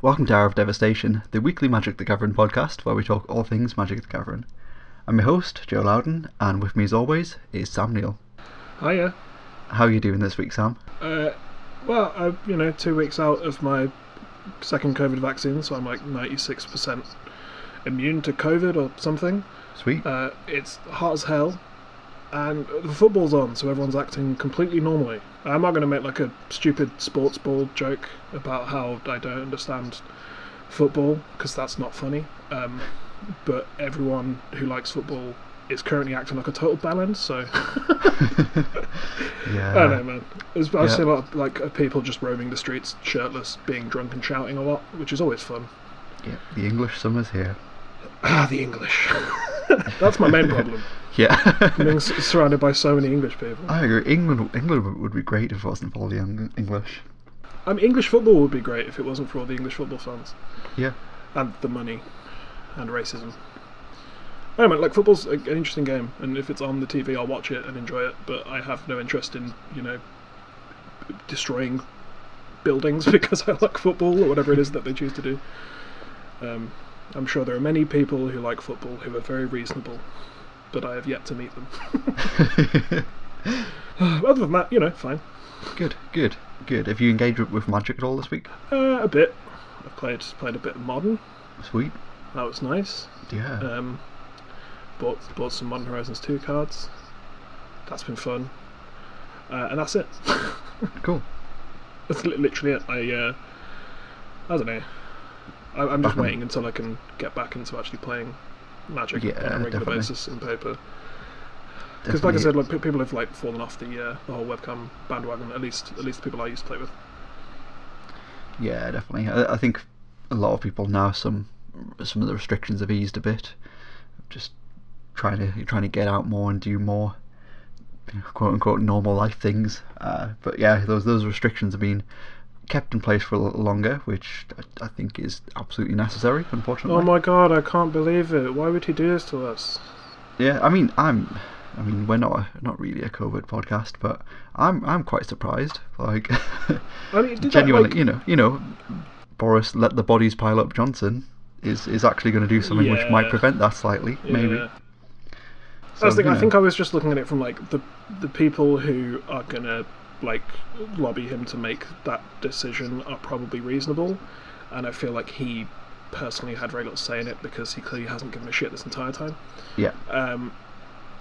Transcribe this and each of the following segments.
Welcome to Hour of Devastation, the weekly Magic the Gathering podcast where we talk all things Magic the Gathering. I'm your host, Joe Loudon, and with me as always is Sam Neal. Hiya. How are you doing this week, Sam? Uh, well, I'm, you know, two weeks out of my second COVID vaccine, so I'm like 96% immune to COVID or something. Sweet. Uh, it's hot as hell, and the football's on, so everyone's acting completely normally. I'm not going to make like a stupid sports ball joke about how I don't understand football, because that's not funny. Um, but everyone who likes football is currently acting like a total bellend, so yeah. I don't know, man. There's, I Yeah. see a lot of like of people just roaming the streets shirtless, being drunk and shouting a lot, which is always fun. yeah. The English summer's here. Ah, the English. That's my main problem. Yeah. Being s- surrounded by so many English people. I agree. England, England would be great if it wasn't for all the Eng- English. I mean, English football would be great if it wasn't for all the English football fans Yeah. and the money and racism. I don't know, like football's an interesting game, and if it's on the TV, I'll watch it and enjoy it. But I have no interest in, you know, destroying buildings because I like football or whatever it is that they choose to do. Um, I'm sure there are many people who like football who are very reasonable, but I have yet to meet them. Other than that, you know, fine. good, good, good. Have you engaged with, Magic at all this week? Uh, a bit. I played played a bit of modern. Sweet. That was nice. Yeah. Um, bought bought some Modern Horizons two cards. That's been fun. Uh, and that's it. cool. That's literally it. I uh, I don't know. I, I'm just waiting until I can get back into actually playing Magic Yeah, on a regular definitely. basis in paper. Because, like I said, like pe- people have like fallen off the uh, the whole webcam bandwagon. At least, at least the people I used to play with. Yeah, definitely. I, I think a lot of people now some some of the restrictions have eased a bit. Just trying to trying to get out more and do more quote unquote normal life things. Uh, but yeah, those those restrictions have been kept in place for a little longer, which I, I think is absolutely necessary. Unfortunately. Oh my god! I can't believe it. Why would he do this to us? Yeah, I mean, I'm. I mean, we're not a, not really a COVID podcast, but I'm I'm quite surprised. Like, I mean, did that, genuinely, like- you know, you know, Boris let the bodies pile up. Johnson is is actually going to do something which might prevent that slightly, maybe. So, I was thinking, you I think I was just looking at it from like the the people who are gonna like lobby him to make that decision are probably reasonable, and I feel like he personally had very little say in it because he clearly hasn't given a shit this entire time. yeah, Um,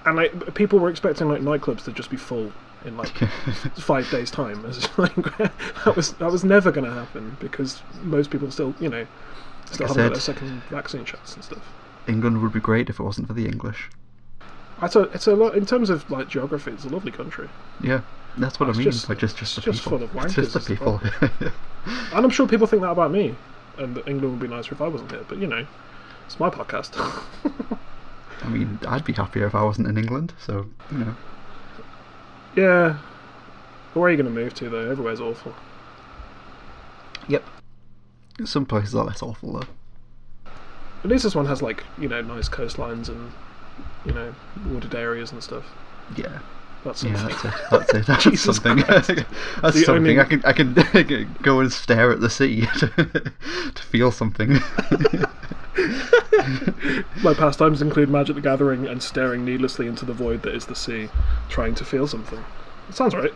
and like people were expecting like nightclubs to just be full in like five days' time. Like, that was that was never going to happen because most people still, you know, still I haven't got their second vaccine shots and stuff. England would be great if it wasn't for the English. It's a, it's a lot in terms of like geography. It's a lovely country, Yeah, that's what It's I mean. just- like just just the just people. full of just the people. and I'm sure people think that about me, and that England would be nicer if I wasn't here. But you know, it's my podcast. I mean, I'd be happier if I wasn't in England. So you know, yeah. Where are you going to move to though? Everywhere's awful. yep. Some places are less awful though. At least this one has like you know nice coastlines and you know wooded areas and stuff. Yeah. That's Yeah, that's it. That's it. That's Jesus something. That's The something only- I can I can go and stare at the sea to, to feel something. My pastimes include Magic the Gathering and staring needlessly into the void that is the sea, trying to feel something. It sounds right.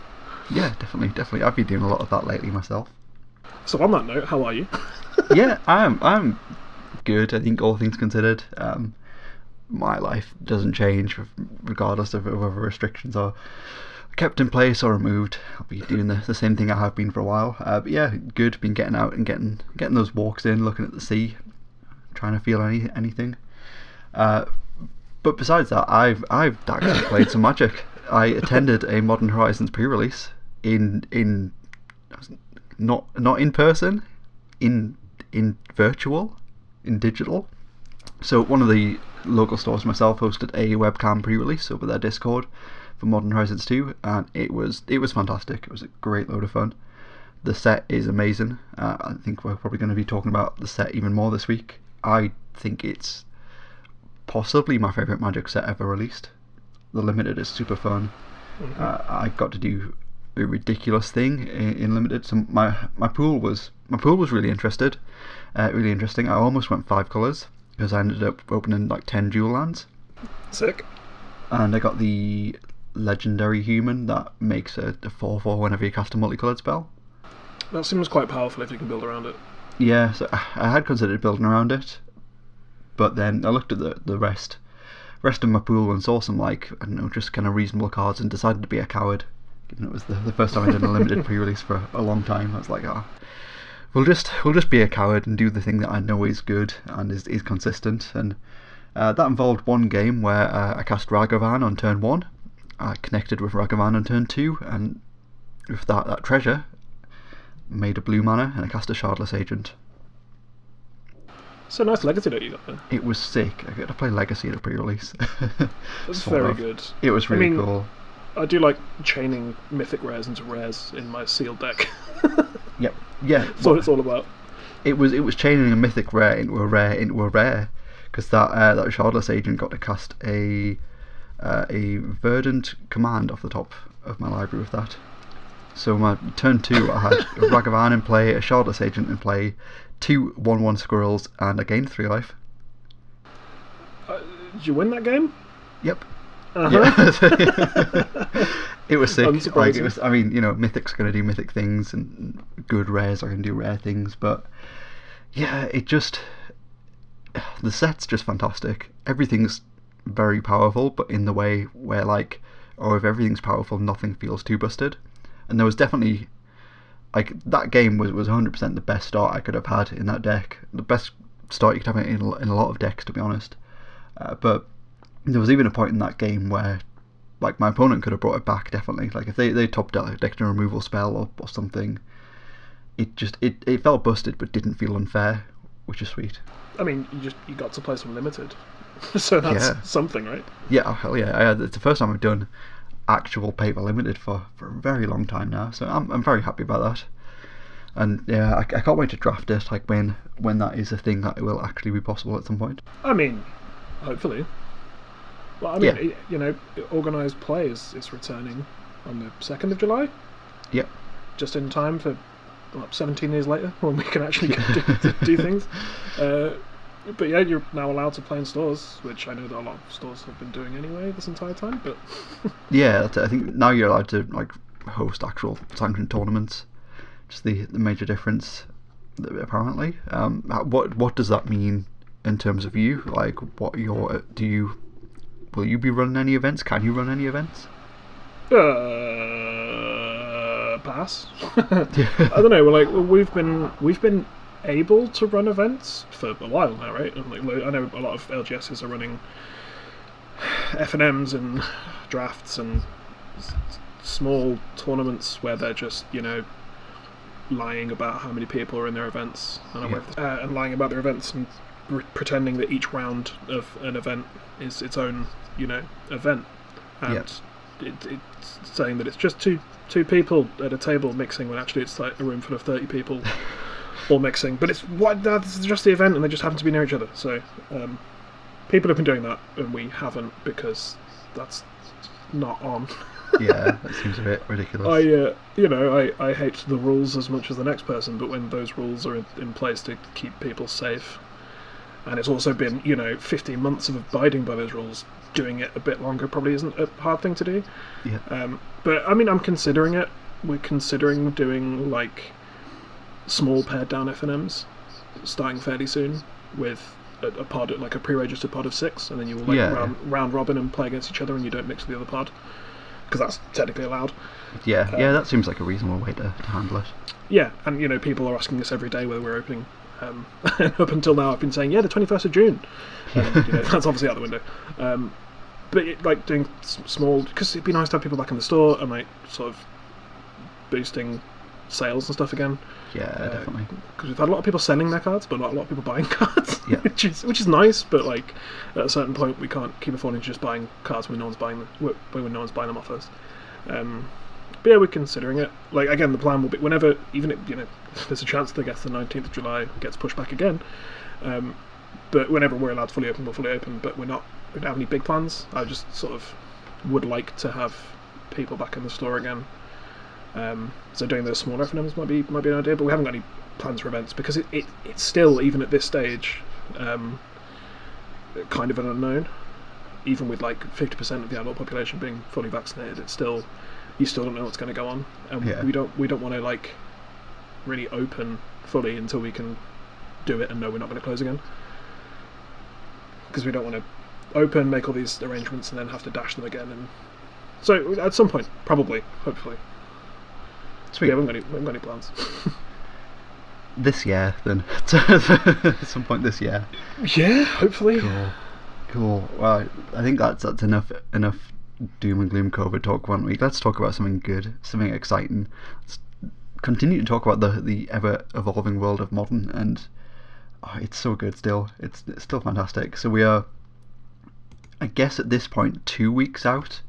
yeah, definitely, definitely. I've been doing a lot of that lately myself. So on that note, how are you? yeah, I'm I'm good. I think all things considered, um, my life doesn't change regardless of whether restrictions are kept in place or removed. I'll be doing the, the same thing I have been for a while. Uh, but yeah, good. Been getting out and getting getting those walks in, looking at the sea, trying to feel any anything. Uh, but besides that, I've I've actually played some Magic. I attended a Modern Horizons pre-release in in not not in person, in in virtual, in digital. So one of the local stores myself hosted a webcam pre-release over their Discord for Modern Horizons 2, and it was it was fantastic. It was a great load of fun. The set is amazing. Uh, I think we're probably going to be talking about the set even more this week. I think it's possibly my favourite Magic set ever released. The limited is super fun. Uh, I got to do a ridiculous thing in, in limited. So my my pool was my pool was really interested, uh, really interesting. I almost went five colours because I ended up opening like ten dual lands, Sick. and I got the legendary human that makes a, a four four whenever you cast a multicolored spell. That seems quite powerful if you can build around it. Yeah, so I I had considered building around it, but then I looked at the the rest rest of my pool and saw some like I don't know just kind of reasonable cards and decided to be a coward. Given it was the, the first time I'd done a limited pre-release for a long time, I was like, ah, we'll just we'll just be a coward and do the thing that I know is good and is is consistent. And uh, that involved one game where uh, I cast Ragavan on turn one, I connected with Ragavan on turn two, and with that that treasure, made a blue mana and I cast a Shardless Agent. So nice legacy that you got there. It was sick. I got to play Legacy at a pre-release. That's very of. good. It was I really mean, cool. I do like chaining mythic rares into rares in my sealed deck. Yep. Yeah. That's what it's all about. it was it was chaining a mythic rare into a rare into a rare because that uh, that Shardless agent got to cast a uh, a verdant command off the top of my library with that. So my turn two, I had a Ragavan in play, a Shardless agent in play, two one one squirrels, and I gained three life. Uh, did you win that game? Yep. Uh-huh. Yeah. it was sick. Like it was. I mean, you know, Mythic's going to do Mythic things, and good rares are going to do rare things. But yeah, it just the set's just fantastic. Everything's very powerful, but in the way where like, oh, if everything's powerful, nothing feels too busted. And there was definitely like that game was was 100% the best start I could have had in that deck. The best start you could have in a- in a lot of decks, to be honest. Uh, but there was even a point in that game where like my opponent could have brought it back definitely like if they, they topped out a deck a removal spell or, or something it just it, it felt busted but didn't feel unfair which is sweet I mean, you just you got to play some limited, so that's Yeah. something, right? yeah oh, hell yeah I, uh, it's the first time I've done actual paper limited for, for a very long time now so I'm, I'm very happy about that and yeah I, I can't wait to draft it like when when that is a thing that will actually be possible at some point I mean, hopefully. Well, I mean, Yeah. it- you know, organised play is, is returning on the second of July, yep just in time for what, 17 years later when we can actually go do, do things. Uh, but yeah, you're now allowed to play in stores, which I know that a lot of stores have been doing anyway this entire time. But Yeah. I think now you're allowed to like host actual sanctioned tournaments. Just the the major difference, apparently. Um, what what does that mean in terms of you? Like, what your do you will you be running any events? Can you run any events? uh, pass. I don't know. We're like we've been we've been able to run events for a while now, right? And like, I know a lot of LGSs are running F and M's and drafts and s- small tournaments where they're just you know lying about how many people are in their events and, Yeah. uh, and lying about their events and re- pretending that each round of an event is its own you know event. And it, it's saying that it's just two two people at a table mixing when actually it's like a room full of 30 people all mixing. But it's what that's just the event and they just happen to be near each other. So um, people have been doing that and we haven't because that's not on. Yeah, that seems a bit ridiculous. I, uh, you know, I, I hate the rules as much as the next person, but when those rules are in, in place to keep people safe, and it's also been, you know, 15 months of abiding by those rules, doing it a bit longer probably isn't a hard thing to do. yeah, Um, but I mean, I'm considering it. We're considering doing like small pared down FNMs, starting fairly soon with a, a pod, like a pre-registered pod of six, and then you will like Yeah. round, round robin and play against each other, and you don't mix with the other pod because that's technically allowed. yeah, yeah. That seems like a reasonable way to, to handle it. Yeah, and you know, people are asking us every day whether we're opening. Um, up until now, I've been saying, yeah, the 21st of June. Um, you know, that's obviously out the window. Um, but it, like doing s- small, because it'd be nice to have people back in the store and like sort of boosting sales and stuff again. Yeah, Uh, definitely. Because we've had a lot of people selling their cards, but not a lot of people buying cards. Yeah. which is which is nice, but like at a certain point, we can't keep affording just buying cards when no one's buying them. When when no one's buying them off us. Um, but yeah, we're considering it. Like again, the plan will be whenever, even if you know, there's a chance that I guess the 19th of July gets pushed back again. Um, but whenever we're allowed to fully open, we're fully open. But we're not. We don't have any big plans. I just sort of would like to have people back in the store again. Um, so doing those smaller FNMs might be might be an idea, but we haven't got any plans for events because it, it it's still even at this stage um, kind of an unknown. Even with like fifty percent of the adult population being fully vaccinated, it's still you still don't know what's going to go on, and Yeah. we don't we don't want to like really open fully until we can do it and know we're not going to close again because we don't want to open, make all these arrangements, and then have to dash them again. And so at some point, probably, hopefully, Sweet. we haven't got any, we haven't got any plans. This year, then. At some point this year. yeah, hopefully. Cool. Cool. Well, I think that's that's enough enough doom and gloom COVID talk one week. Let's talk about something good, something exciting. Let's continue to talk about the the ever evolving world of modern, and oh, it's so good still. It's, it's still fantastic. So we are, I guess, at this point, two weeks out.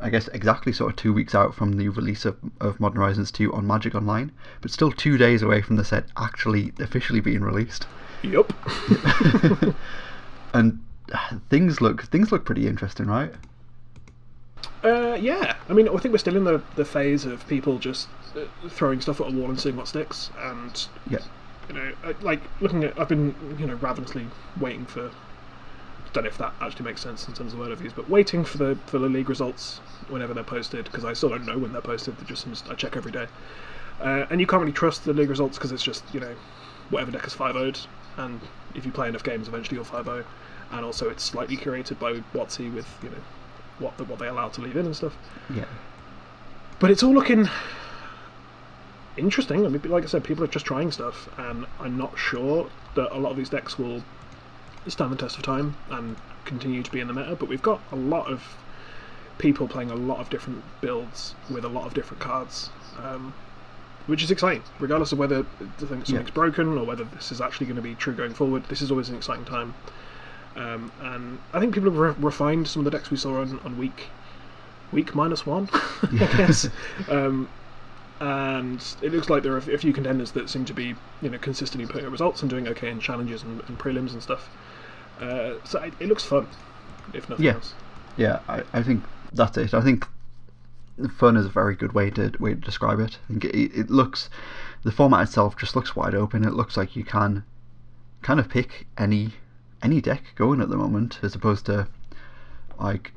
I guess exactly sort of two weeks out from the release of, of Modern Horizons 2 on Magic Online, but still two days away from the set actually officially being released Yep. and uh, things look things look pretty interesting, right? Uh, yeah, I mean, I think we're still in the, the phase of people just uh, throwing stuff at a wall and seeing what sticks. And Yeah, you know, like looking at, I've been you know ravenously waiting for. Don't know if that actually makes sense in terms of word of use, but waiting for the for the league results whenever they're posted because I still don't know when they're posted. They're just I check every day, uh, and you can't really trust the league results because it's just you know whatever deck is 5 0'd, and if you play enough games, eventually you'll 5 0. And also, it's slightly curated by WotC with you know what the, what they allow to leave in and stuff. yeah, But it's all looking interesting. I mean, like I said, people are just trying stuff, and I'm not sure that a lot of these decks will stand the test of time and continue to be in the meta. But we've got a lot of people playing a lot of different builds with a lot of different cards, um, which is exciting. Regardless of whether the thing, something's broken or whether this is actually going to be true going forward, this is always an exciting time. Um, and I think people have re- refined some of the decks we saw on, on week week minus one, I guess. Um, and it looks like there are a few contenders that seem to be, you know, consistently putting up results and doing okay in challenges and, and prelims and stuff. Uh, so it, it looks fun, if nothing Yeah. else. yeah. I, I think that's it. I think fun is a very good way to way to describe it. I think it, it looks the format itself just looks wide open. It looks like you can kind of pick any any deck going at the moment, as opposed to like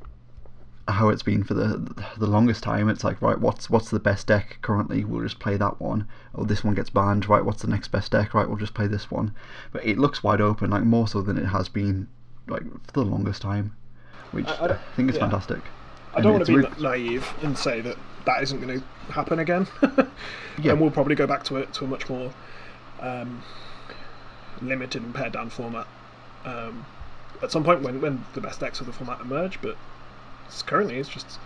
how it's been for the the longest time. It's like right, what's what's the best deck currently? We'll just play that one. Oh, this one gets banned. Right, what's the next best deck? Right, we'll just play this one. But it looks wide open, like more so than it has been like for the longest time, which I- I, I think is yeah. fantastic. I don't And want to be it's naive and say that that isn't going to happen again. Yeah. And we'll probably go back to it to a much more um, limited and pared down format um, at some point when, when the best decks of the format emerge. But it's currently, it's just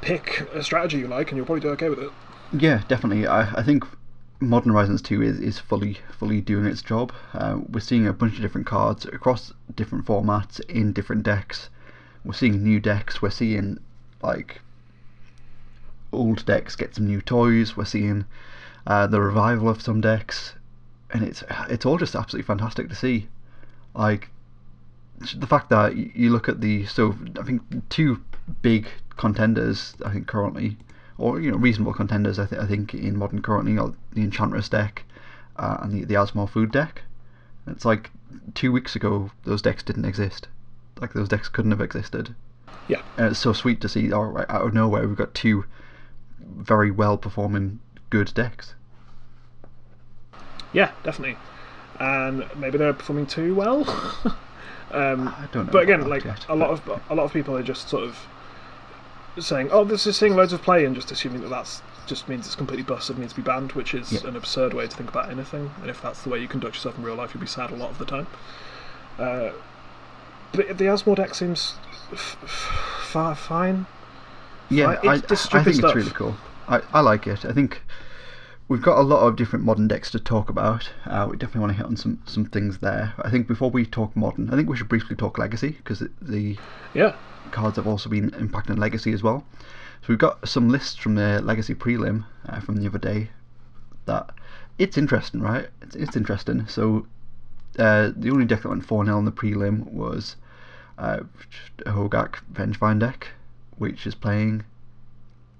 pick a strategy you like, and you'll probably do okay with it. Yeah, definitely. I, I think Modern Horizons 2 is, is fully fully doing its job. Uh, we're seeing a bunch of different cards across different formats in different decks. We're seeing new decks. We're seeing like old decks get some new toys. We're seeing uh, the revival of some decks, and it's it's all just absolutely fantastic to see. Like the fact that you look at the so I think two big contenders I think currently, or you know reasonable contenders I, th- I think in modern currently are the Enchantress deck uh, and the the Asmore Food deck. It's like two weeks ago those decks didn't exist, like those decks couldn't have existed. Yeah. And it's so sweet to see. All right, out of nowhere we've got two very well performing good decks. Yeah, definitely. And maybe they're performing too well. um, I don't know but again, like yet, a lot of a lot of people are just sort of saying, "Oh, this is seeing loads of play," and just assuming that that's just means it's completely busted, needs to be banned, which is Yeah. an absurd way to think about anything. And if that's the way you conduct yourself in real life, you'll be sad a lot of the time. Uh, but the Asmore deck seems f- f- far fine. Yeah, I, it's just I think stuff. it's really cool. I, I like it. I think we've got a lot of different modern decks to talk about. Uh, we definitely want to hit on some, some things there. I think before we talk modern, I think we should briefly talk legacy because the Yeah, cards have also been impacting legacy as well. So we've got some lists from the legacy prelim uh, from the other day that it's interesting, right? It's, it's interesting. So uh, the only deck that went 4 0 in the prelim was uh, a Hogak Vengevine deck, which is playing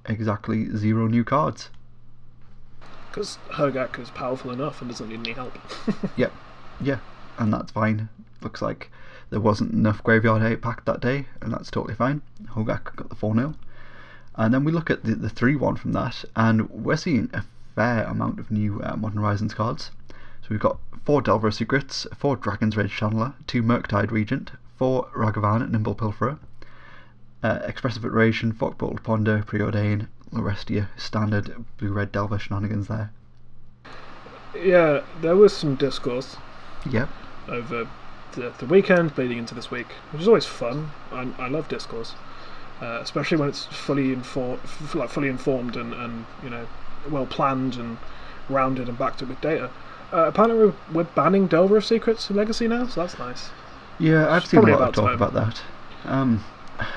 exactly zero new cards. Because Hogak is powerful enough and doesn't need any help. Yep, yeah, and that's fine. Looks like there wasn't enough Graveyard 8 pack that day, and that's totally fine. Hogak got the 4 0. And then we look at the, the 3 1 from that, and we're seeing a fair amount of new uh, Modern Horizons cards. So we've got 4 Delver Secrets, 4 Dragon's Rage Channeler, 2 Murktide Regent, 4 Ragavan Nimble Pilferer, uh, Expressive Iteration, Fogbolt Ponder, Preordain, Lorestia, standard blue red Delver shenanigans there. yeah, there was some discourse Yep. over the, the weekend leading into this week, which is always fun. I, I love discourse, uh, especially when it's fully informed, f- like fully informed and, and you know well planned and rounded and backed up with data. Uh, apparently, we're, we're banning Delver of Secrets in Legacy now, so that's nice. Yeah, I've It's seen a lot of talk time. about that. Um,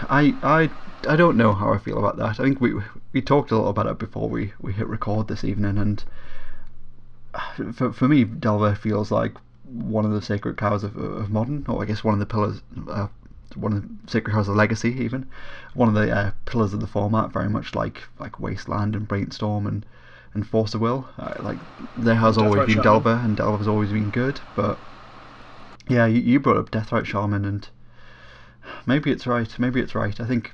I, I, I don't know how I feel about that. I think we we talked a little about it before we, we hit record this evening, and for for me, Delver feels like one of the sacred cows of, of modern, or I guess one of the pillars, uh, one of the sacred cows of legacy, even one of the uh, pillars of the format. Very much like like Wasteland and Brainstorm and and Force of Will. Uh, like there has Death always Right been Shaman. Delver, and Delver's always been good, but yeah, you, you brought up Deathrite Shaman, and maybe it's right. Maybe it's right. I think,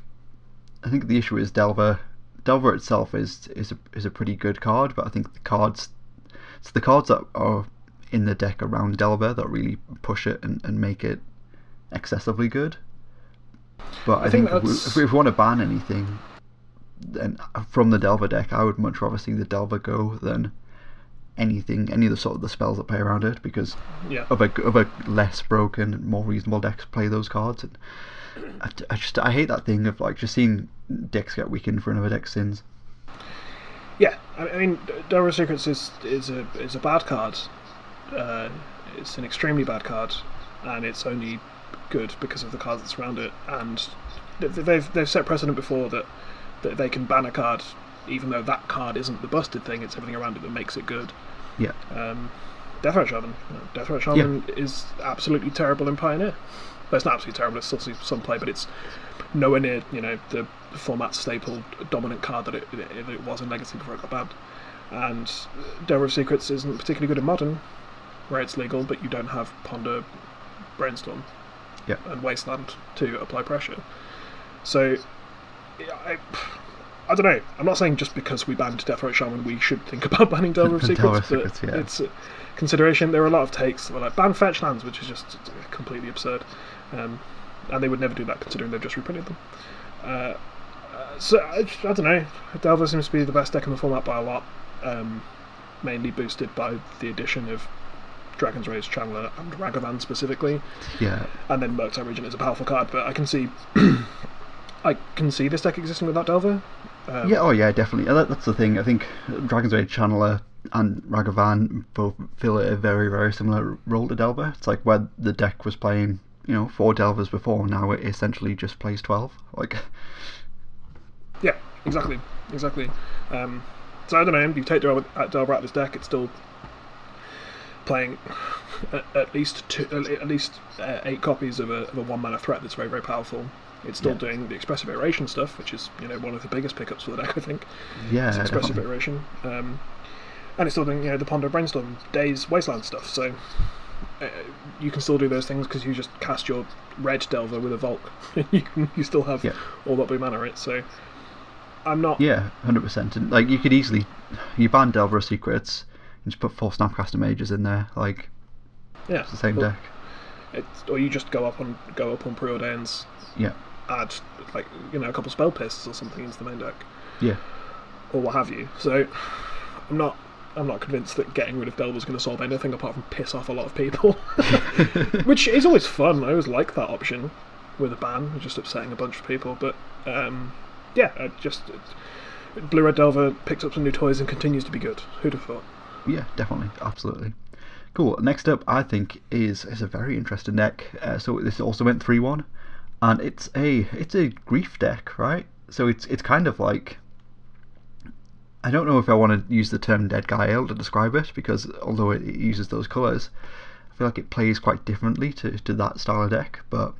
I think the issue is Delver. Delver itself is is a is a pretty good card, but I think the cards, it's the cards that are in the deck around Delver that really push it and, and make it excessively good. But I, I think think, if, we, if we want to ban anything, then uh, from the Delver deck, I would much rather see the Delver go than anything, any of the sort of the spells that play around it, because Yeah. of a of a less broken, more reasonable decks play those cards. And I, I just I hate that thing of like just seeing decks get weakened for another deck's sins. Yeah, I I mean, of Secrets is is a is a bad card. Uh, it's an extremely bad card, and it's only good because of the cards that surround it. And they've they've set precedent before that that they can ban a card, even though that card isn't the busted thing. It's everything around it that makes it good. Yeah, Um, Death Shaman. Death Shaman is absolutely terrible in Pioneer. It's not absolutely terrible. It's still some play, but it's nowhere near you know the format staple dominant card that it, it was in Legacy before it got banned. And Delver of Secrets isn't particularly good in Modern, where it's legal, but you don't have Ponder, Brainstorm, Yeah. and Wasteland to apply pressure. So, yeah, I, I don't know. I'm not saying just because we banned Deathrite Shaman we should think about banning Delver of Delver Secrets, of but Secrets, yeah. it's consideration. There are a lot of takes that were like ban fetch lands, which is just completely absurd, um, and they would never do that considering they've just reprinted them. Uh, uh, so I, I don't know. Delver seems to be the best deck in the format by a lot, um, mainly boosted by the addition of Dragon's Rage Channeler and Ragavan specifically yeah, and then Murktide Regent is a powerful card, but I can see, I can see this deck existing without Delver. Um, yeah. Oh yeah, definitely. That, that's the thing. I think Dragon's Rage Channeler and Ragavan both fill a very very similar role to Delver. It's like where the deck was playing, you know, four Delvers before. Now it essentially just plays twelve. Like, yeah, exactly, exactly. Um, so I don't know. You take Delver, uh, Delver out of this deck, it's still playing at, at least two, at least uh, eight copies of a, of a one mana threat that's very very powerful. It's still Yeah. doing the expressive iteration stuff, which is you know one of the biggest pickups for the deck, I think. yeah, It's expressive iteration. Um, and it's still doing, you know, the Ponder Brainstorm Daze Wasteland stuff. So uh, you can still do those things because you just cast your red Delver with a Volk. you, can, you still have Yeah. all that blue mana, right? So I'm not. Yeah, hundred percent. And like you could easily, you ban Delver of Secrets and just put four Snapcaster Mages in there. Like Yeah. it's the same Or- deck. It's, or you just go up on go up on preordains, Yeah, add like you know a couple Spell Pierces or something into the main deck, yeah, or what have you. So I'm not. I'm not convinced that getting rid of Delver is going to solve anything apart from piss off a lot of people. which is always fun. I always like that option with a ban, just upsetting a bunch of people. But um, yeah, I just Blue Red Delver picked up some new toys and continues to be good. Who'd have thought? yeah, definitely, absolutely. Cool. Next up, I think is is a very interesting deck. Uh, so this also went three one, and it's a it's a grief deck, right? So it's it's kind of like. I don't know if I want to use the term Dead Gael to describe it because although it, uses those colours, I feel like it plays quite differently to, to that style of deck. But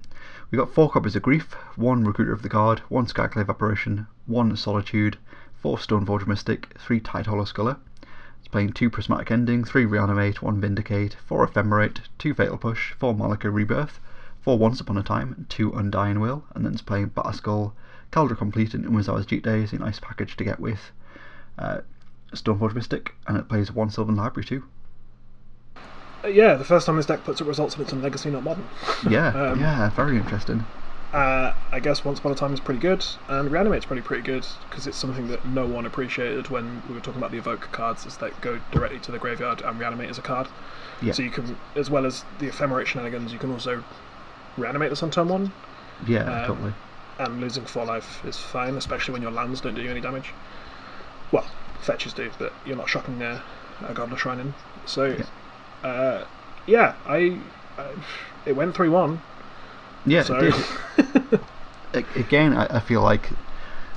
we got four copies of Grief, one Recruiter of the Guard, one Skyclave Apparition, one Solitude, four Stoneforge Mystic, three Tidehollow Sculler. It's playing two Prismatic Ending, three Reanimate, one Vindicate, four Ephemerate, two Fatal Push, four Malakir Rebirth, four Once Upon a Time, two Undying Will, and then it's playing Batterskull, Kaldra Complete, and Umezawa's Jitte is a nice package to get with uh, Stoneforge Mystic, and it plays one Sylvan Library too. Uh, yeah, the first time this deck puts up results and it's in Legacy, not Modern. Yeah, Um, yeah, very interesting. Uh, I guess Once Upon a Time is pretty good, and Reanimate's pretty pretty good because it's something that no one appreciated when we were talking about the evoke cards, is that go directly to the graveyard and reanimate as a card. Yeah, So you can, as well as the ephemerate shenanigans, you can also reanimate this on turn one, yeah, um, totally. and losing four life is fine, especially when your lands don't do you any damage. Well, fetches do, but you're not shocking a, a Godless Shrine in. So, Yeah. uh, yeah, I, I it went three one. Yeah, So it did. Again, I, I feel like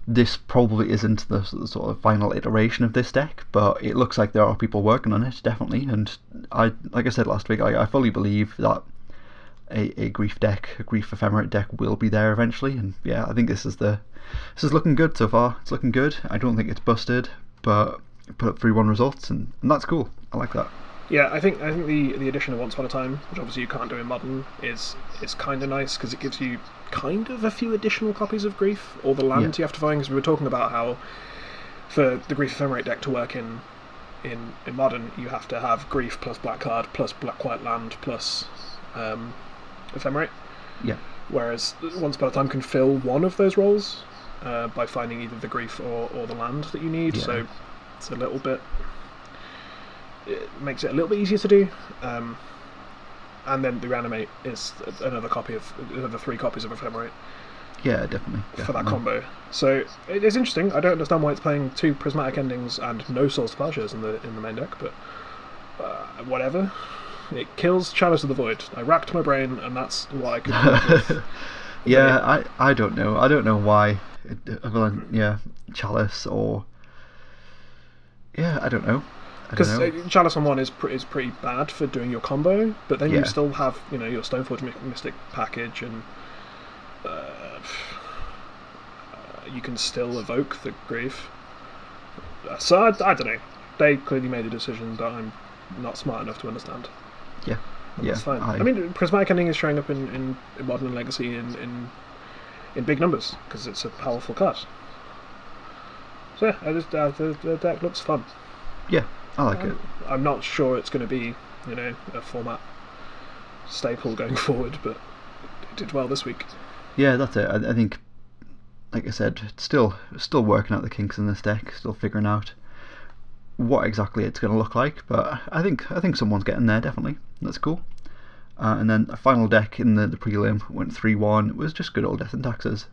this probably isn't the sort of final iteration of this deck, but it looks like there are people working on it, definitely. And I, like I said last week, I, I fully believe that a, a grief deck, a grief ephemerate deck, will be there eventually. And yeah, I think this is the this is looking good so far. It's looking good. I don't think it's busted, but put up three one results, and, and that's cool. I like that. Yeah, I think I think the the addition of Once Upon a Time, which obviously you can't do in modern, is is kind of nice because it gives you kind of a few additional copies of Grief. All the lands Yeah. you have to find because we were talking about how for the Grief Ephemerate deck to work in in in modern, you have to have Grief plus Black Card plus Black White Land plus um, Ephemerate. Yeah, Whereas Once Upon a Time can fill one of those roles uh, by finding either the grief or, or the land that you need. Yeah. So it's a little bit. It makes it a little bit easier to do. Um, and then the reanimate is another copy of another three copies of Ephemerate yeah, definitely. for that combo. So it is interesting. I don't understand why it's playing two prismatic endings and no to plowshares in the in the main deck, but uh, whatever. It kills Chalice of the Void. I racked my brain, and that's what I could. come up yeah, I, I don't know. I don't know why. Than yeah, chalice or yeah, I don't know. Because uh, Chalice on one is pre- is pretty bad for doing your combo, but then Yeah. you still have you know your Stoneforge My- Mystic package, and uh, uh, you can still evoke the grief. Uh, So I, I don't know. They clearly made a decision that I'm not smart enough to understand. Yeah, And yeah. that's fine. I, I- mean, Prismatic Ending is showing up in, in, in Modern and Legacy in, in in big numbers because it's a powerful card. So yeah, I just, uh, the, the deck looks fun. yeah, I like it. Um, I'm not sure it's going to be, you know, a format staple going forward, but it did well this week. Yeah, that's it. I, I think, like I said, it's still still working out the kinks in this deck, still figuring out what exactly it's going to look like. But I think I think someone's getting there definitely. That's cool. Uh, and then a final deck in the, the prelim went three one. It was just good old death and taxes.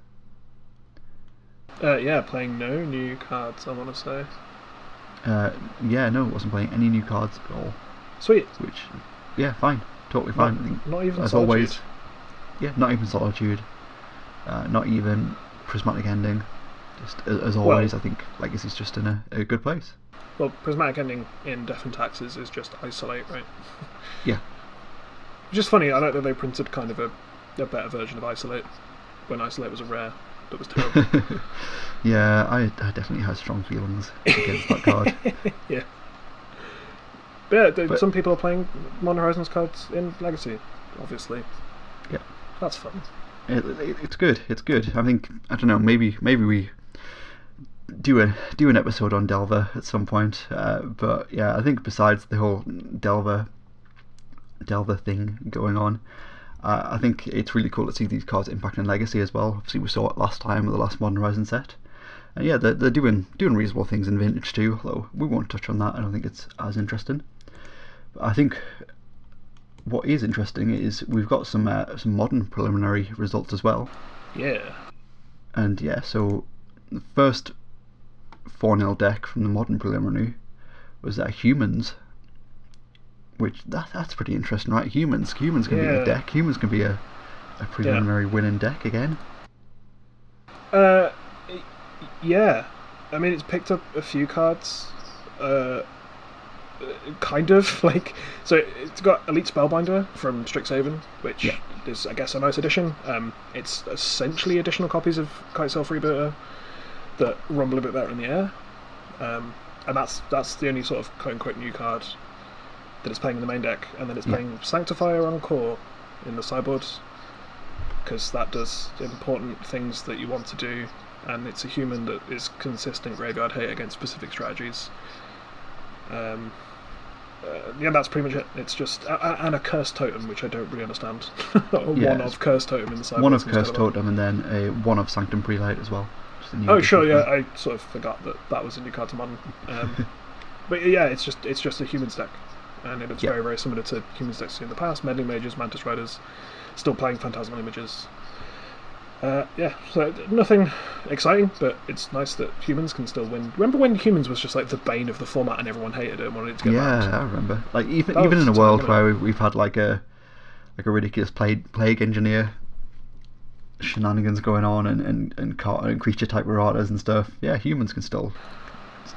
Uh, yeah, playing no new cards. I want to say Uh, yeah, no, it wasn't playing any new cards at all. sweet. Which, yeah, fine, totally fine. I think, Not, not even as Solitude. always, yeah, not even solitude, uh, not even prismatic ending. Just as always, I think Legacy's just in a, a good place. Well, prismatic ending in Death and Taxes is just isolate, right? Yeah, Which is funny. I like that they printed kind of a, a better version of isolate when isolate was a rare that was terrible. yeah, I, I definitely had strong feelings against that card. yeah. But yeah, But- some people are playing Modern Horizons cards in Legacy, obviously. Yeah. That's fun. It, it, it's good. It's good. I think I don't know. Maybe maybe we do a do an episode on Delver at some point. Uh, but yeah, I think besides the whole Delver Delver thing going on, uh, I think it's really cool to see these cards impacting Legacy as well. Obviously, we saw it last time with the last Modern Horizon set. And yeah, they're, they're doing doing reasonable things in Vintage too. Although we won't touch on that. I don't think it's as interesting. But I think what is interesting is we've got some uh, some modern preliminary results as well. Yeah. And yeah, so the first 4 0 deck from the modern preliminary was that Humans. Which that that's pretty interesting, right? Humans, humans can be Yeah. a deck. Humans can be a, a preliminary winning deck again. Uh, yeah. I mean, it's picked up a few cards. Uh, uh, kind of like so. It's got Elite Spellbinder from Strixhaven, which Yeah. is, I guess, a nice addition. Um, it's essentially additional copies of Kitesail Freebooter. That rumble a bit better in the air. Um, and that's that's the only sort of quote unquote new card that it's playing in the main deck, and then it's Yeah. playing Sanctifier on core in the sideboard because that does important things that you want to do, and it's a human that is consistent graveyard hate against specific strategies. Um, uh, yeah, that's pretty much it. It's just a- and a Cursed Totem, which I don't really understand. Yeah, one of Cursed Totem in the sideboard. one of Curse kind of odd. Totem and then a one of Sanctum Prelate as well. Just a new Oh sure, yeah. it. I sort of forgot that that was a new card to modern. Um, but yeah, it's just it's just a humans deck, and it's Yeah. very very similar to humans decks in the past. Meddling Mages, Mantis Riders, still playing Phantasmal Images. Uh, yeah, so nothing exciting, but it's nice that humans can still win. Remember when humans was just like the bane of the format and everyone hated it and wanted it to get Yeah, banned? I remember. Like even That even in a world where we- we've had like a like a ridiculous plague plague engineer shenanigans going on and and and, car- and creature type marauders and stuff. Yeah, humans can still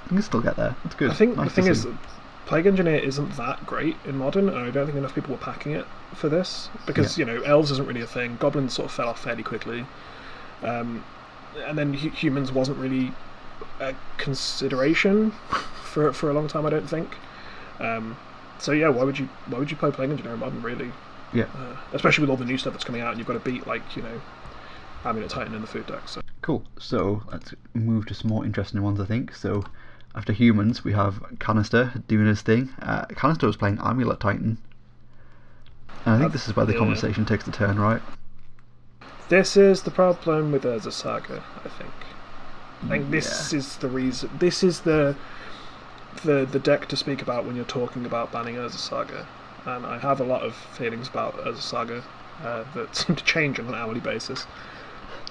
can still get there. That's good. I think Nice the thing is, Plague Engineer isn't that great in modern, and I don't think enough people were packing it for this because Yeah. you know elves isn't really a thing. Goblins sort of fell off fairly quickly, um, and then hu- humans wasn't really a consideration for for a long time. I don't think. Um, so yeah, why would you why would you play Plague Engineer in modern really? yeah, Uh, especially with all the new stuff that's coming out, and you've got to beat like you know, Amulet Titan in the food deck. So cool. So let's move to some more interesting ones. I think so. After humans, we have Kanister doing his thing. Uh, Kanister was playing Amulet Titan. And I think this is where the yeah. conversation takes a turn, right? this is the problem with Urza Saga, I think. I think this is the reason. This is the the the deck to speak about when you're talking about banning Urza Saga, and I have a lot of feelings about Urza Saga uh, that seem to change on an hourly basis.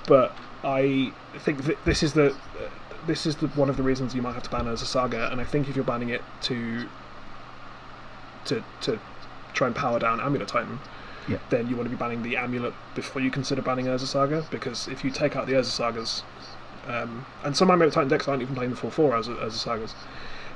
But I think that this is the uh, this is the, one of the reasons you might have to ban Urza Saga, and I think if you're banning it to to to try and power down Amulet Titan, Yeah. then you want to be banning the amulet before you consider banning Urza Saga, because if you take out the Urza Sagas, um, and some Amulet Titan decks aren't even playing the full four Urza, Urza Sagas,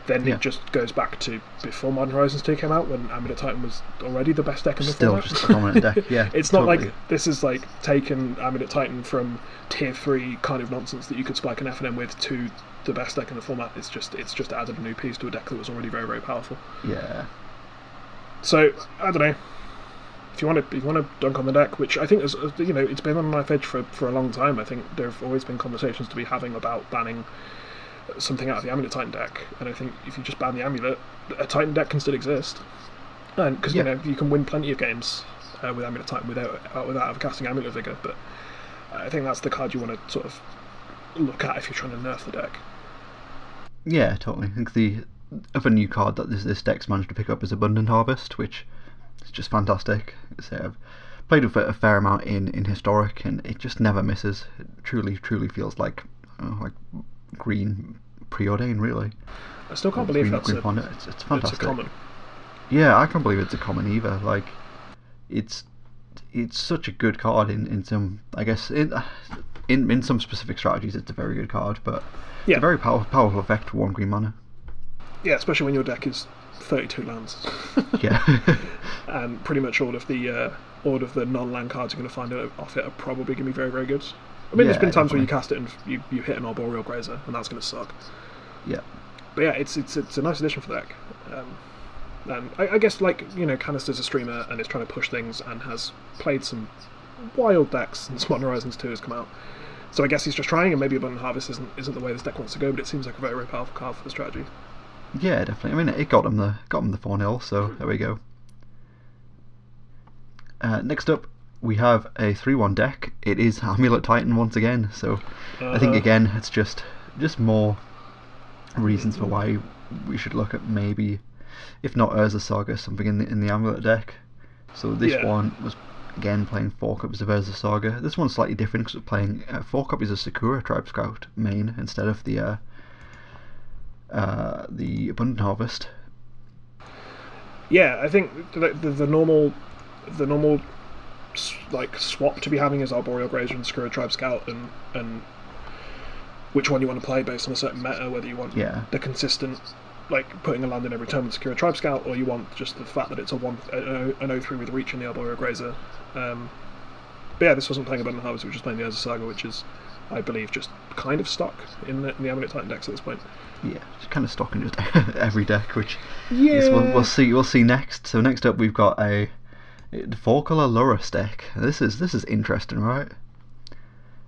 then Yeah. it just goes back to before Modern Horizons 2 came out, when Amulet Titan was already the best deck in the Still format. just a dominant deck, yeah, it's not like this is like taken Amulet Titan from tier 3 kind of nonsense that you could spike an FNM with to the best deck in the format. It's just it's just added a new piece to a deck that was already very, very powerful. Yeah. So I don't know. If you want to, if you want to dunk on the deck, which I think is, you know, it's been on knife edge for for a long time. I think there have always been conversations to be having about banning something out of the amulet Titan deck, and I think if you just ban the amulet, a Titan deck can still exist, and because Yeah. you know you can win plenty of games uh, with amulet Titan without uh, without casting amulet vigor. But I think that's the card you want to sort of look at if you're trying to nerf the deck. Yeah, totally. I think the other new card that this, this deck's managed to pick up is Abundant Harvest, which is just fantastic. So I've played with it a fair amount in, in Historic, and it just never misses. It truly, truly feels like uh, like green preordained, really. I still can't believe green, that's green a. It's, it's it's a fantastic. common. Yeah, I can't believe it's a common either. Like, it's it's such a good card in, in some, I guess, in, in in some specific strategies, it's a very good card, but it's Yeah. a very powerful powerful effect for one green mana. Yeah, especially when your deck is 32 lands. Yeah. and pretty much all of the uh, all of the non-land cards you're going to find off it are probably going to be very very good. I mean, there's been times where you cast it and you, you hit an arboreal grazer, and that's going to suck. yeah. But yeah, it's it's it's a nice addition for the deck. Um, and I, I guess like you know, Kanister's a streamer and is trying to push things and has played some wild decks since Modern Horizons 2 has come out. So I guess he's just trying, and maybe Abundant Harvest isn't isn't the way this deck wants to go, but it seems like a very very powerful card for the strategy. Yeah, definitely. I mean, it got him the got him the four 0 so there we go. Uh, next up, we have a three-one deck. It is Amulet Titan once again. So I think Uh-huh. again, it's just just more reasons for why we should look at maybe, if not Urza Saga, something in the in the Amulet deck. So this Yeah. one was again playing four copies of Urza Saga. This one's slightly different because we're playing uh, four copies of Sakura Tribe Scout main instead of the uh, uh, the Abundant Harvest. Yeah, I think the, the, the normal, the normal, like swap to be having is Arboreal Grazer and Sakura Tribe Scout, and and which one you want to play based on a certain meta, whether you want Yeah. the consistent, like putting a land in every turn with Sakura Tribe Scout, or you want just the fact that it's a one an O- three with reach in the Arboreal Grazer. Um, but yeah, this wasn't playing Abundant Harvest, which was just playing the Urza Saga, which is I believe, just kind of stuck in the, in the Amulet Titan decks at this point. Yeah, just kind of stuck stocking just every deck, which Yeah. is we'll, we'll see. We'll see next. So next up, we've got a four color Lurrus deck. This is this is interesting, right?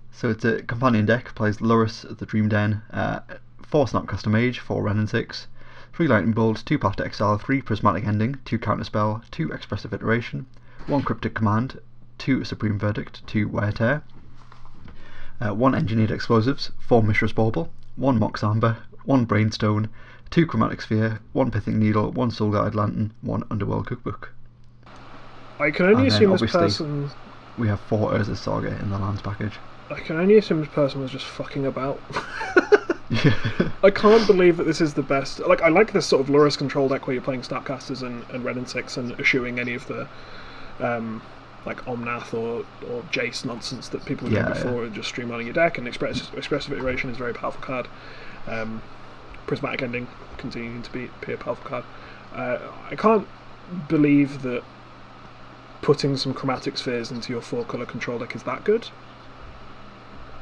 So it's a companion deck. Plays Lurrus the Dream Den, uh, four Custom Mage, four Wrenn and Six, three Lightning Bolt, two Path to Exile, three Prismatic Ending, two Counter Spell, two Expressive Iteration, one Cryptic Command, two Supreme Verdict, two Wear Tear, uh, one Engineered Explosives, four Mishra's Bauble, one Mox Amber, one Brainstone, two Chromatic Sphere, one Pithing Needle, one Soul Guide Lantern, one Underworld Cookbook. I can only And assume this person. We have four Urza Saga in the lands package. I can only assume this person was just fucking about. I can't believe that this is the best. Like, I like this sort of Lurrus control deck where you're playing Snapcasters and, and Wrenn and Six and eschewing any of the, um, like Omnath or, or Jace nonsense that people doing Yeah, yeah. before and just streamlining your deck. And Express, Expressive Iteration is a very powerful card. Um, Prismatic Ending continuing to be, be a powerful card. Uh, I can't believe that putting some Chromatic Spheres into your four color control deck is that good.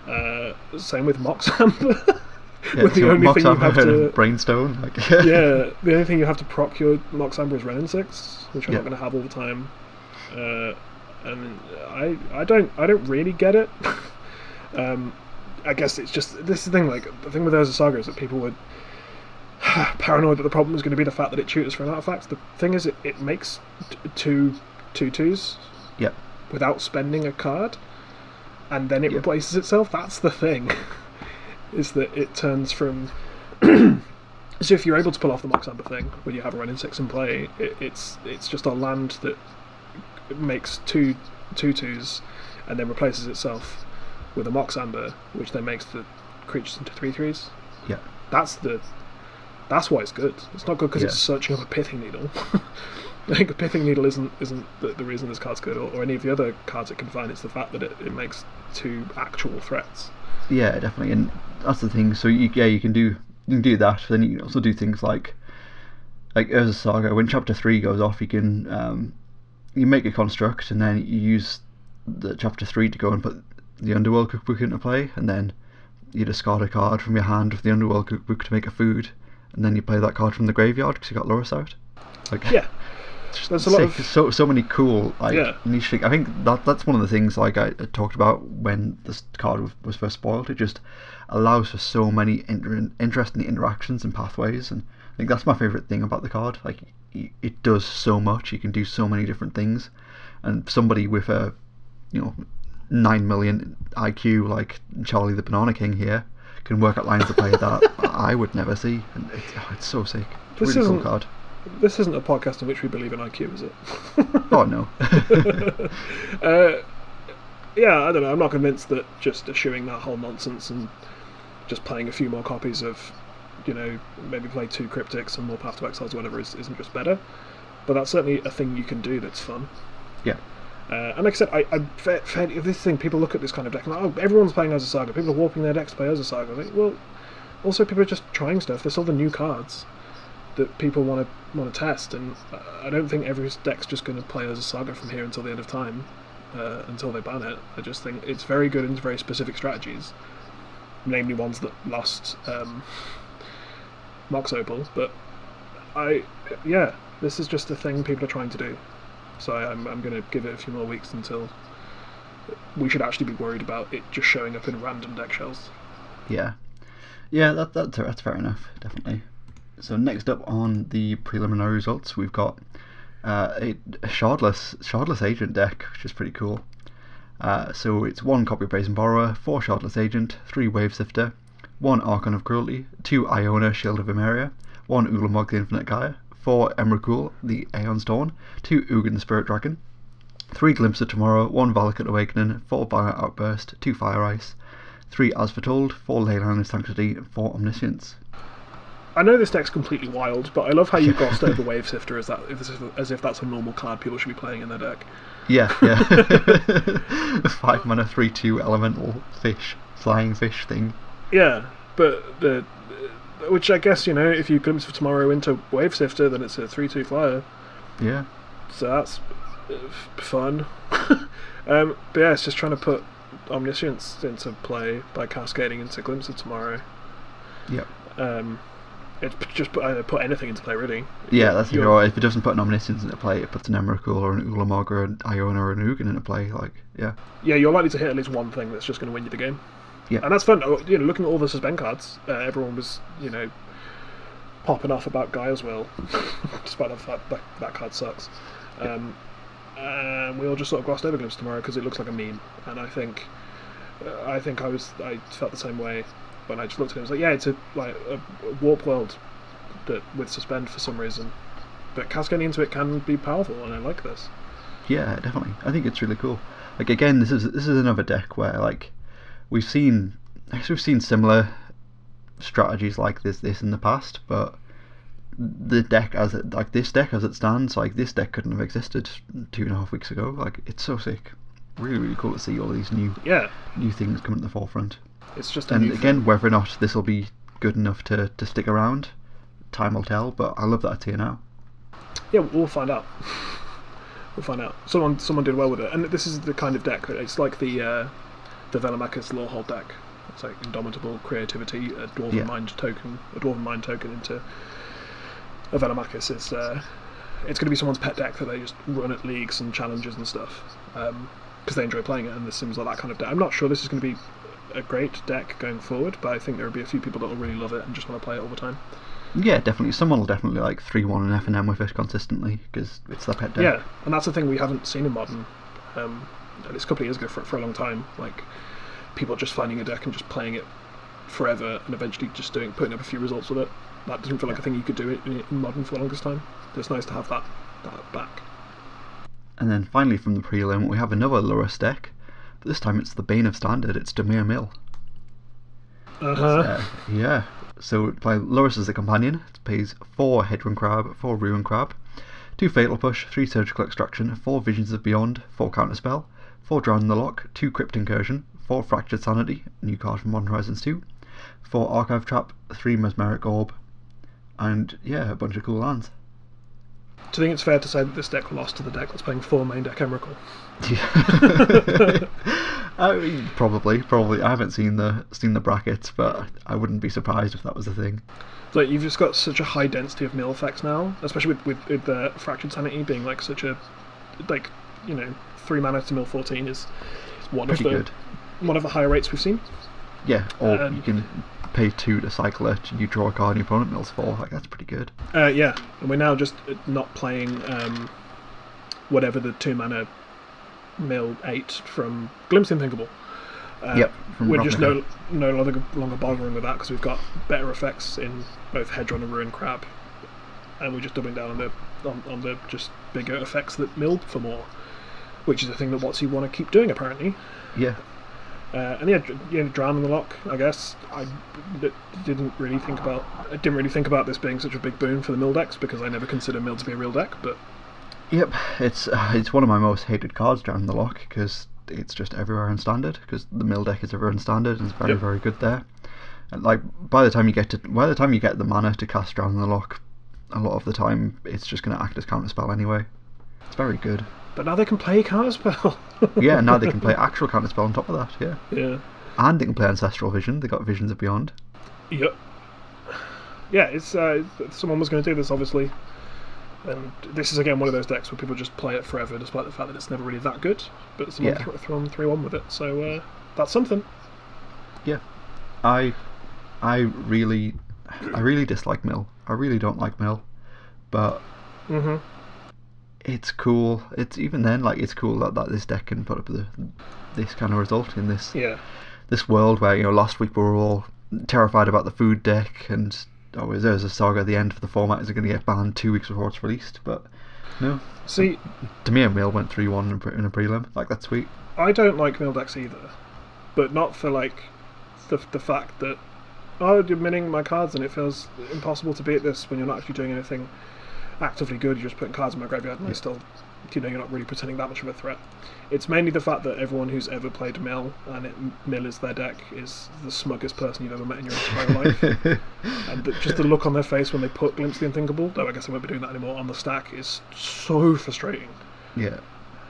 Uh, same with Mox Amber. Yeah, with the only Mox thing you have to Brainstone. Like, yeah, the only thing you have to proc your Mox Amber is Wrenn and Six, which I'm Yeah. not going to have all the time. Uh, and I I don't I don't really get it. um, I guess it's just this is the thing. Like the thing with Urza Saga is that people were paranoid that the problem was going to be the fact that it tutors for an artifact. The thing is, it, it makes t- two two twos Yep. without spending a card, and then it Yep. replaces itself. That's the thing, is that it turns from. so if you're able to pull off the Mox Amber thing when you have a Wrenn and Six in play, it, it's it's just a land that makes two two twos, and then replaces itself with a Mox Amber, which then makes the creatures into three threes. Yeah. That's the. That's why it's good. It's not good because Yeah. it's searching up a pithing needle. I think a pithing needle isn't isn't the, the reason this card's good, or, or any of the other cards it can find. It's the fact that it, it makes two actual threats. Yeah, definitely, and that's the thing. So you, yeah, you can do you can do that, but then you can also do things like like Urza Saga. When Chapter Three goes off, you can um, you make a construct, and then you use the Chapter Three to go and put the Underworld Cookbook into play, and then you discard a card from your hand with the Underworld Cookbook to make a food, and then you play that card from the graveyard because you got Lurrus out. Like, Yeah, There's a lot sick. of- so so many cool like Yeah. niche things. I think that that's one of the things like I, I talked about when this card was, was first spoiled. It just allows for so many inter- interesting interactions and pathways, and I think that's my favorite thing about the card. Like it does so much. You can do so many different things, and somebody with a you know nine million IQ like Charlie the Banana King here can work out lines of play that I would never see, and it's, oh, it's so sick. It's This really cool isn't- card. This isn't a podcast in which we believe in IQ, is it? Oh no. uh, yeah, I don't know. I'm not convinced that just eschewing that whole nonsense and just playing a few more copies of, you know, maybe play two cryptics and more Path to Exiles or whatever is, isn't just better. But that's certainly a thing you can do that's fun. yeah. Uh, and like I said, I, I'm fa- fairly, this thing, people look at this kind of deck and like, oh, everyone's playing Urza Saga. People are warping their decks to play Saga. Like, well, also people are just trying stuff. There's all the new cards that people want to want to test, and I don't think every deck's just going to play as a Saga from here until the end of time, uh, until they ban it. I just think it's very good into very specific strategies, namely ones that lost um, Mox Opal. But I, yeah, this is just a thing people are trying to do. So I'm, I'm going to give it a few more weeks until we should actually be worried about it just showing up in random deck shells. Yeah, yeah, that, that that's fair enough, definitely. So next up on the preliminary results, we've got uh, a shardless shardless agent deck, which is pretty cool. Uh, so it's one copy of Brazen Borrower, four shardless agent, three Wave Sifter, one Archon of Cruelty, two Iona Shield of Emeria, one Ulamog the Infinite Gyre, four Emrakul the Aeons Torn, two Ugin the Spirit Dragon, three Glimpse of Tomorrow, one Valakut Awakening, four Violent Outburst, two Fire Ice, three As four Leyline of Sanctity, four Omniscience. I know this deck's completely wild, but I love how you glossed over Wave Sifter as that as if, as if that's a normal card people should be playing in their deck. Yeah, yeah. Five mana, three two elemental fish, flying fish thing. Yeah, but the which I guess you know if you glimpse of tomorrow into Wave Sifter, then it's a three-two flyer. Yeah, So that's fun. um, but yeah, it's just trying to put Omniscience into play by cascading into Glimpse of Tomorrow. Yep. Um, it's just put, either put anything into play, really. Yeah, that's the if it doesn't put an Omniscience into play, it puts an Emrakul or an Ulamog or an Iona or an Ugin into play. Like, yeah. Yeah, you're likely to hit at least one thing that's just going to win you the game. Yeah. And that's fun. Oh, You know, looking at all the suspend cards, uh, everyone was, you know, popping off about Gaea's Will, despite the fact that that card sucks. Um, and we all just sort of glossed over Glimpse tomorrow because it looks like a meme. And I think, uh, I think I was, I felt the same way when I just looked at it. I was like, yeah, it's a like a warp world that with suspend for some reason, but cascading into it can be powerful, and I like this. Yeah, definitely. I think it's really cool. Like again, this is this is another deck where like we've seen I guess we've seen similar strategies like this this in the past, but the deck as it like this deck as it stands, like this deck couldn't have existed two and a half weeks ago. Like it's so sick. Really, really cool to see all these new Yeah, new things coming to the forefront. It's just a And again, whether or not this will be good enough to, to stick around, time will tell. But I love that it's here now. Yeah, we'll find out. We'll find out. Someone someone did well with it, and this is the kind of deck. It's like the uh, the Velomachus Lorehold deck. It's like indomitable creativity, a dwarven Yeah. mind token, a Dwarven Mine token into a Velomachus. It's uh, it's going to be someone's pet deck that they just run at leagues and challenges and stuff because they enjoy playing it, and this seems like that kind of deck. I'm not sure this is going to be a great deck going forward, but I think there will be a few people that will really love it and just want to play it all the time. Yeah, definitely. Someone will definitely like three one and F and M with it consistently because it's their pet deck. Yeah, and that's the thing we haven't seen in modern. Um, and it's a couple of years ago for, for a long time. Like people just finding a deck and just playing it forever, and eventually just doing putting up a few results with it. That doesn't feel like a thing you could do in, in modern for the longest time. So it's nice to have that that back. And then finally from the prelim, we have another Lurrus deck. But this time it's the Bane of Standard. It's Dimir Mill. Uh-huh. Uh, yeah. So play Lurrus as a companion. It pays four Hedron Crab, four Ruin Crab, two Fatal Push, three Surgical Extraction, four Visions of Beyond, four Counterspell, four Drown in the Loch, two Crypt Incursion, four Fractured Sanity, new card from Modern Horizons 2, four Archive Trap, three Mesmeric Orb, and yeah, a bunch of cool lands. Do you think it's fair to say that this deck lost to the deck that's playing four main deck Emrakul? Yeah. I mean, probably, probably. I haven't seen the seen the brackets, but I wouldn't be surprised if that was the thing. Like you've just got such a high density of mill effects now, especially with, with, with the fractured sanity being like such a like you know three mana to mill fourteen is one Pretty of the good. one of the higher rates we've seen. Yeah, or Um, you can pay two to cycle it, and you draw a card and your opponent mills four. Like that's pretty good. Uh, yeah, and we're now just uh, not playing um, whatever the two mana mill eight from Glimpse Unthinkable. Uh, Yep, from we're just no no longer longer bothering with that because we've got better effects in both Hedron and Ruin Crab, and we're just doubling down on the on, on the just bigger effects that mill for more, which is a thing that WotC want to keep doing apparently. Yeah, Uh, and yeah, you know, drown in the Loch. I guess I d- didn't really think about. I didn't really think about this being such a big boon for the mill decks because I never consider mill to be a real deck. But yep. It's uh, it's one of my most hated cards down the lock because it's just everywhere in standard. Because the mill deck is everywhere in standard and it's very Yep. very good there. And like by the time you get to by the time you get the mana to cast down the lock, a lot of the time it's just going to act as counterspell anyway. It's very good. But now they can play counterspell. Yeah, now they can play actual counterspell on top of that. Yeah. yeah. and they can play Ancestral Vision. They got Visions of Beyond. Yep. Yeah, it's uh, someone was going to do this obviously, and this is again one of those decks where people just play it forever, despite the fact that it's never really that good. But someone Yeah. th- thrown three one with it, so uh, that's something. Yeah, I, I really, I really dislike Mill. I really don't like Mill, but Mm-hmm. It's cool. It's even then like it's cool that, that this deck can put up the this kind of result in this Yeah. this world where you know last week we were all terrified about the food deck and oh is there's a saga at the end for the format? Is it going to get banned two weeks before it's released? But no. See, Dimir Mill went 3-1 in a in a prelim. Like that's sweet. I don't like mill decks either, but not for like the the fact that oh you're minning my cards and it feels impossible to beat this when you're not actually doing anything actively good. You're just putting cards in my graveyard and I still, you know, you're not really presenting that much of a threat. It's mainly the fact that everyone who's ever played mill and it, mill is their deck is the smuggest person you've ever met in your entire life. And the, just the look on their face when they put Glimpse the Unthinkable, though I guess I won't be doing that anymore, on the stack is so frustrating. yeah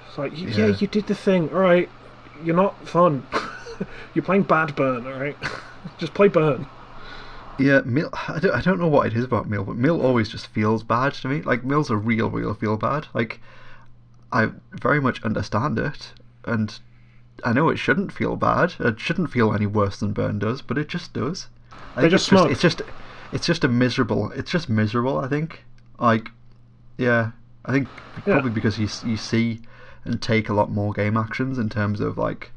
It's like, Yeah. yeah, you did the thing. All right, you're not fun. you're playing bad burn, all right? just play burn. Yeah, Mill. I don't, I don't know what it is about Mill, but Mill always just feels bad to me. Like Mill's a real, real feel bad. Like I very much understand it, and I know it shouldn't feel bad. It shouldn't feel any worse than Burn does, but it just does. I They just it's Just, it's just, it's just a miserable. It's just miserable. I think. Like, yeah, I think Yeah. probably because you you see and take a lot more game actions in terms of like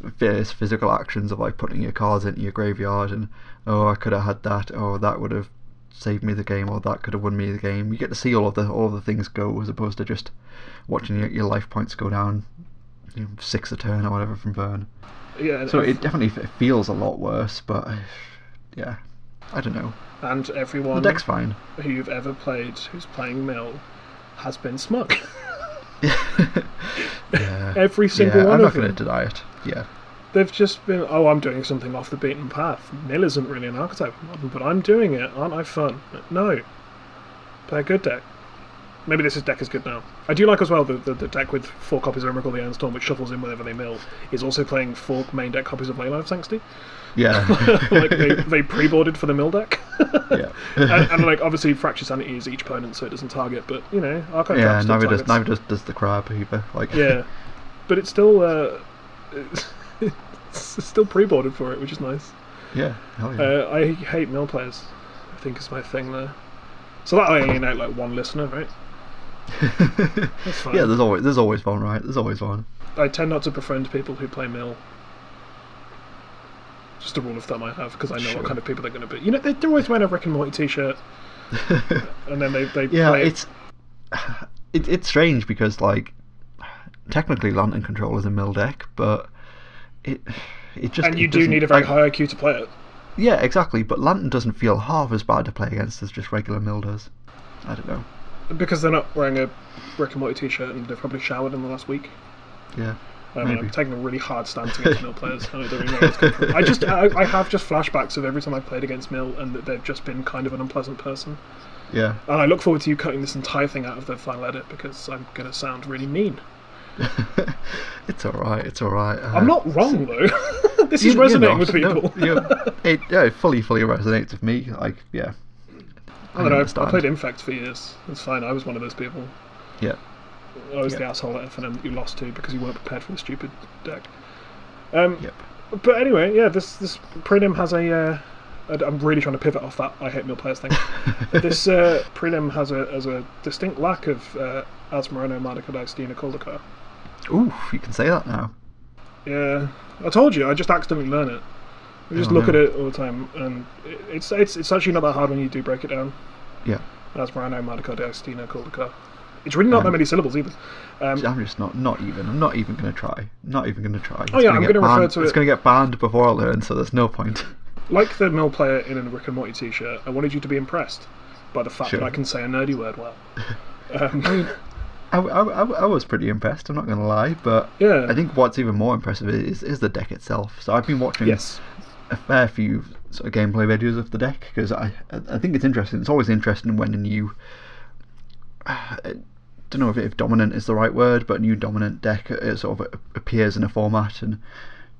various physical actions of like putting your cards into your graveyard and oh I could have had that or that would have saved me the game or that could have won me the game. You get to see all of the all of the things go as opposed to just watching your, your life points go down, you know, six a turn or whatever from burn. Yeah. So it definitely feels a lot worse, but uh, yeah, I don't know. and everyone The deck's fine. who you've ever played who's playing Mill has been smug. yeah. Every single yeah, one I'm not going to deny it. Yeah. They've just been, oh, I'm doing something off the beaten path. Mill isn't really an archetype of modern, but I'm doing it. Aren't I fun? No. Play a good deck. Maybe this is deck is good now. I do like as well the, the, the deck with four copies of Emrakul the Aeons Torn, which shuffles in whenever they mill, is also playing four main deck copies of Leyline of Sanctity. Yeah. like they, they pre-boarded for the mill deck. yeah. and, and like obviously Fracture Sanity is each opponent, so it doesn't target, but you know, Archive yeah, neither does neither does, does the crab either. Like Yeah, but it's still uh, it's still pre-boarded for it, which is nice. yeah, hell yeah. Uh, I hate mill players. I think is my thing there. So that I alienate like one listener, right? That's fine. yeah, there's always there's always one, right? There's always one. I tend not to befriend people who play mill. Just a rule of thumb I have because I know Sure. what kind of people they're going to be. You know, they- they're always wearing a Rick and Morty T-shirt, and then they they yeah, play. it's it, it's strange because like technically Lantern Control is a mill deck, but it it just and you do need a very like- high IQ to play it. Yeah, exactly. But Lantern doesn't feel half as bad to play against as just regular mill does. I don't know. Because they're not wearing a Rick and Morty t-shirt and they've probably showered in the last week. Yeah. I mean, I'm taking a really hard stance against Mill players. I don't really know where it's come from. I just, I, I have just flashbacks of every time I've played against Mill and that they've just been kind of an unpleasant person. Yeah. And I look forward to you cutting this entire thing out of the final edit because I'm going to sound really mean. it's all right. It's all right. Uh, I'm not wrong though. this you- is resonating with people. No, it, yeah, fully, fully resonates with me. Like, yeah. I don't know. I played Infect for years. It's fine. I was one of those people. Yeah. I was Yeah. the asshole at FNM that you lost to because you weren't prepared for the stupid deck. Um, Yep. But anyway, yeah, this this prelim has a. Uh, I'm really trying to pivot off that I hate mill players thing. this uh, prelim has a has a distinct lack of uh, Asmarano, Mardica, Dicedina, Kuldakar. Ooh, you can say that now. Yeah, I told you. I just accidentally learn it. I just Oh, look no. at it all the time, and it- it's it's it's actually not that hard when you do break it down. Yeah. That's Asmarano, Mardica, Dicedina, Kuldakar. It's really not that Um, many syllables either. Um, I'm just not, not even. I'm not even going to try. Not even going to try. It's Oh, yeah, I'm gonna refer banned- to It's going to get banned before I learn, so there's no point. like the mill player in a Rick and Morty t-shirt, I wanted you to be impressed by the fact Sure. that I can say a nerdy word well. Um, I mean, I, I, I, was pretty impressed. I'm not going to lie, but yeah. I think what's even more impressive is is the deck itself. So I've been watching yes. a fair few sort of gameplay videos of the deck because I I think it's interesting. It's always interesting when a new I don't know if, if dominant is the right word, but a new dominant deck uh, sort of appears in a format, and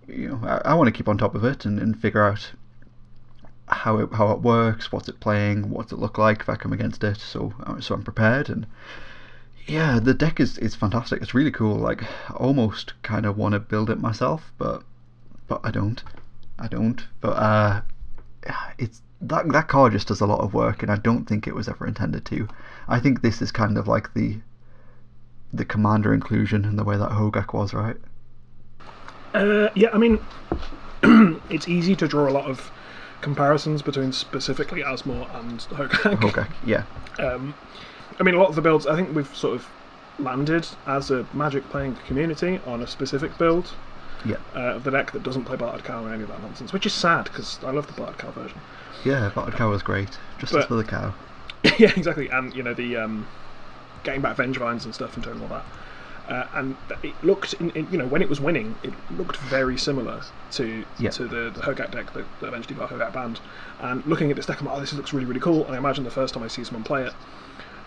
you know I, I want to keep on top of it and, and figure out how it how it works, what's it playing, what's it look like if I come against it, so uh, so I'm prepared and. Yeah, the deck is, is fantastic. It's really cool. Like, I almost kind of want to build it myself, but but I don't. I don't. But uh, it's that that card just does a lot of work, and I don't think it was ever intended to. I think this is kind of like the the commander inclusion in the way that Hogak was, right? Uh, yeah, I mean, it's easy to draw a lot of comparisons between specifically Asmore and Hogak. Hogak, yeah, Um, I mean, a lot of the builds, I think we've sort of landed as a Magic playing community on a specific build yeah, uh, of the deck that doesn't play Bartered Cow or any of that nonsense, which is sad because I love the Bartered Cow version. yeah. Bartered Cow was great. Justice But- for the cow. yeah, exactly. And you know the um, getting back Vengevines and stuff and doing all that. Uh, and it looked, in, in, you know, when it was winning, it looked very similar to Yeah. to the, the Hogak deck that, that eventually got Hogak banned. And looking at this deck, I'm like, oh, this looks really, really cool. And I imagine the first time I see someone play it,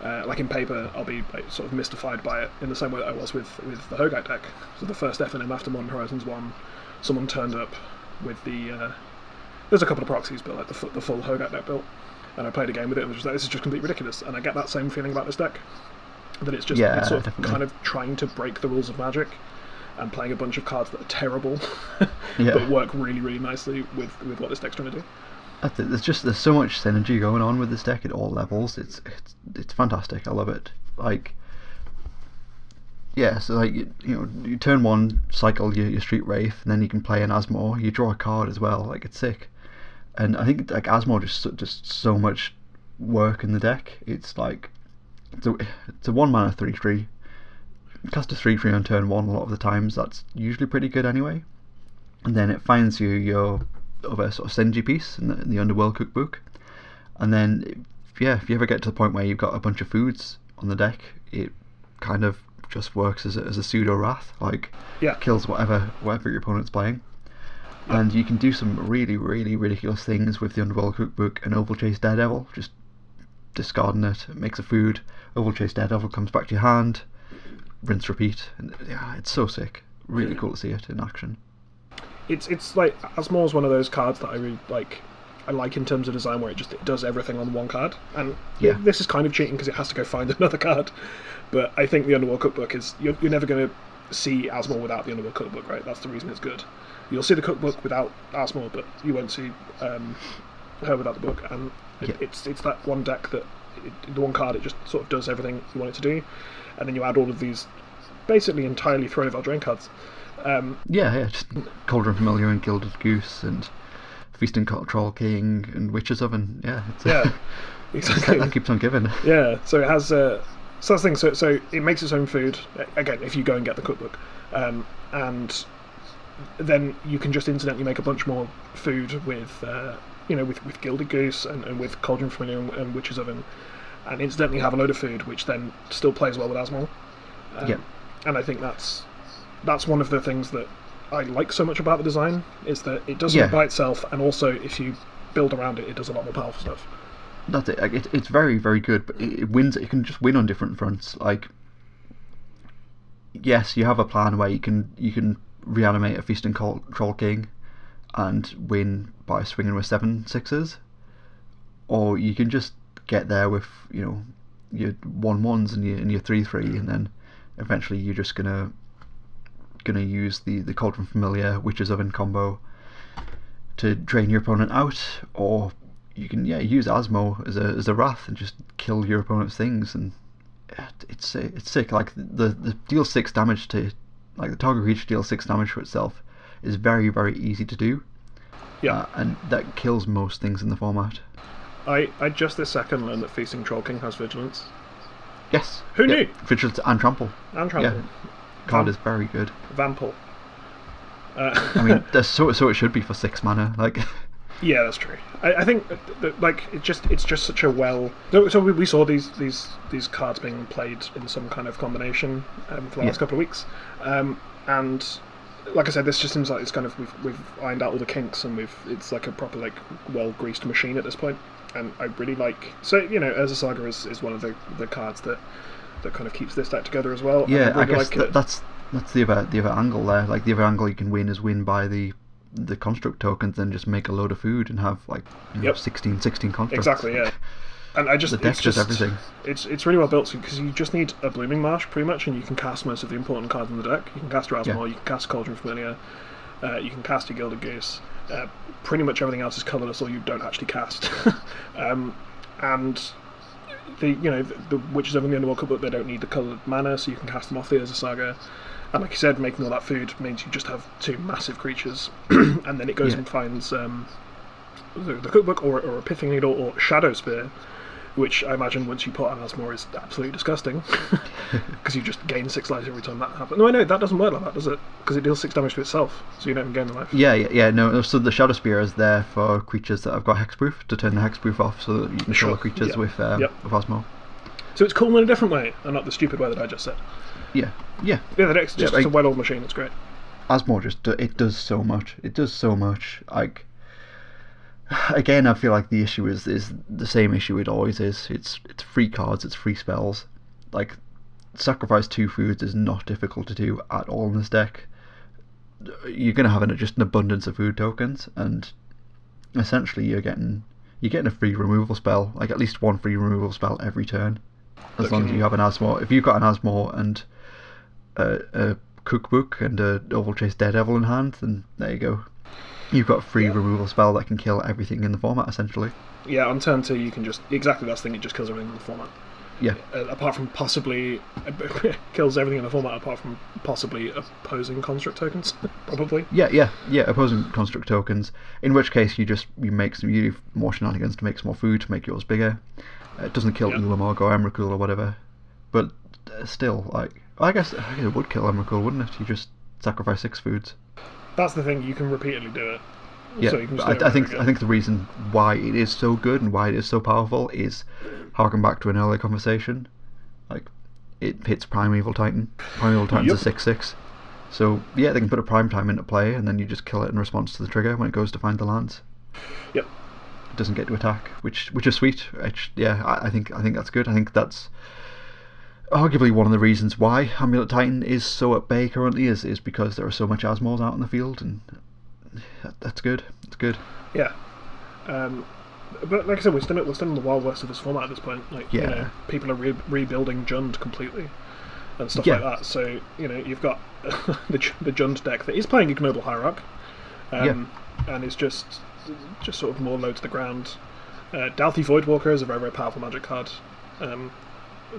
Uh, like in paper, I'll be like, sort of mystified by it in the same way that I was with with the Hogak deck. So the first FNM after Modern Horizons one, someone turned up with the uh, there's a couple of proxies, but like the, the full Hogak deck built, and I played a game with it and was just like, this is just completely ridiculous. And I get that same feeling about this deck, that it's just Yeah, it's sort of definitely. kind of trying to break the rules of Magic, and playing a bunch of cards that are terrible, Yeah. but work really really nicely with with what this deck's trying to do. There's just there's so much synergy going on with this deck at all levels. It's it's it's fantastic. I love it. Like yeah, so like you, you know, you turn one, cycle your, your Street Wraith, and then you can play an Asmore. You draw a card as well. Like it's sick. And I think like Asmore just just so much work in the deck. It's like it's a, it's a one mana three three. Cast a three three on turn one. A lot of the times that's usually pretty good anyway. And then it finds you your other sort of Senji piece in the, in the Underworld cookbook. And then, if, yeah, if you ever get to the point where you've got a bunch of foods on the deck, it kind of just works as a, as a pseudo wrath, like Yeah. kills whatever whatever your opponent's playing. And you can do some really, really ridiculous things with the Underworld cookbook and Ovalchase Daredevil, just discarding it, it makes a food, Ovalchase Daredevil comes back to your hand, rinse repeat. And yeah, it's so sick. Really cool to see it in action. It's it's like Asmore is one of those cards that I really like. I like in terms of design where it just it does everything on one card, and Yeah. this is kind of cheating because it has to go find another card. But I think the Underworld Cookbook is you're, you're never going to see Asmore without the Underworld Cookbook, right? That's the reason it's good. You'll see the cookbook without Asmore, but you won't see um, her without the book. And it, Yeah. it's it's that one deck that it, the one card it just sort of does everything you want it to do, and then you add all of these basically entirely Throne of Eldraine cards. Um, Yeah, yeah, just Cauldron Familiar and Gilded Goose and Feasting Troll King and Witch's Oven. Yeah, it's, yeah, exactly. that keeps on giving. Yeah, so it has. Uh, so that's the thing. So, so it makes its own food. Again, if you go and get the cookbook, um, and then you can just incidentally make a bunch more food with, uh, you know, with, with Gilded Goose and, and with Cauldron Familiar and, and Witch's Oven, and incidentally have a load of food, which then still plays well with Asmol. Um, Yeah. And I think that's that's one of the things that I like so much about the design is that it does Yeah. it by itself, and also if you build around it, it does a lot more powerful stuff. That's it. Like, it it's very, very good, but it, it wins. It can just win on different fronts. Like, yes, you have a plan where you can you can reanimate a Feasting Col- Troll King and win by swinging with seven sixes, or you can just get there with you know your one ones and your and your three three, and then eventually you're just gonna gonna use the the Cauldron Familiar Witches Oven combo to drain your opponent out, or you can yeah use Asmo as a as a wrath and just kill your opponent's things, and it's it's sick. Like the the deal six damage to like the target creature deals six damage for itself is very very easy to do, Yeah. uh, and that kills most things in the format. I, I just this second learned that Feasting Troll King has vigilance Yes. Who yeah, knew? Vigilance and trample. and trample. Yeah. Card is very good. Vampel. Uh, I mean, that's so so it should be for six mana. Like, yeah, that's true. I, I think that, like it just it's just such a well. So, so we, we saw these these these cards being played in some kind of combination um, for the last Yeah. couple of weeks, um, and like I said, this just seems like it's kind of we've, we've ironed out all the kinks and we've it's like a proper like well greased machine at this point. And I really like so you know Urza Saga is, is one of the, the cards that that kind of keeps this deck together as well. yeah, I really guess like it. that's that's the other the other angle there. Like the other angle you can win is win by the the construct tokens and just make a load of food and have like you know, Yep. 16, 16 constructs. Exactly, yeah. And I just The deck it's does just everything. It's it's really well built because you just need a blooming marsh pretty much, and you can cast most of the important cards in the deck. You can cast Rasmor, Yeah. you can cast Cauldron Familiar, uh, you can cast your Gilded Goose. Uh, pretty much everything else is colorless, or you don't actually cast. um, and the you know the, the Witch's Oven in the Underworld but they don't need the colored mana, so you can cast them off the Urza Saga. And like you said, making all that food means you just have two massive creatures, and then it goes Yeah. and finds um, the, the cookbook or, or a pithing needle or shadow spear, which I imagine once you put on Asmore is absolutely disgusting because you just gain six lives every time that happens. No, I know that doesn't work like that, does it? Because it deals six damage to itself, so you don't even gain the life. Yeah, yeah, yeah. No, so the Shadow Spear is there for creatures that have got hexproof to turn the hexproof off, so that you can Sure, kill the creatures yeah. with um, Yep. with. So it's cool in a different way, and not the stupid way that I just said. Yeah, yeah. Yeah, the deck's just Yeah, it's a like- well-oiled machine. It's great. Asmo just do, it does so much. It does so much. Like again, I feel like the issue is is the same issue it always is. It's it's free cards, it's free spells. Like sacrifice two foods is not difficult to do at all in this deck. You're gonna have an, just an abundance of food tokens, and essentially you're getting you're getting a free removal spell, like at least one free removal spell every turn, as That long as you have an Asmore. If you've got an Asmore and a, a cookbook and a Ovalchase Daredevil in hand, then there you go. You've got a free Yeah. removal spell that can kill everything in the format essentially. Yeah, on turn two, you can just exactly that's the thing. It just kills everything in the format. Yeah, Uh, apart from possibly kills everything in the format, apart from possibly opposing construct tokens, probably. yeah, yeah, yeah. Opposing construct tokens. In which case, you just you make some you do more shenanigans to make some more food to make yours bigger. Uh, it doesn't kill Yeah. Ulamog or Emrakul or whatever, but uh, still, like I guess, I guess it would kill Emrakul, wouldn't it? You just sacrifice six foods. That's the thing. You can repeatedly do it. Yeah, so you can just it I, I think over I think the reason why it is so good and why it is so powerful is harken back to an earlier conversation. Like it hits Primeval Titan. Primeval Titan's Yup. a six six. So yeah, they can put a prime time into play and then you just kill it in response to the trigger when it goes to find the lands. Yep. It doesn't get to attack, which which is sweet. Which, yeah, I, I think I think that's good. I think that's arguably one of the reasons why Amulet Titan is so at bay currently is is because there are so much Asmores out in the field and that, that's good. It's good. Yeah. Um, but like I said, we're still we're still in the wild west of this format at this point. Like you Yeah. know, people are re- rebuilding Jund completely and stuff Yeah. like that. So you know, you've got the the Jund deck that is playing Ignoble Hierarch, um, and it's just just sort of more low to the ground. Uh, Dauthi Voidwalker is a very very powerful magic card. Um,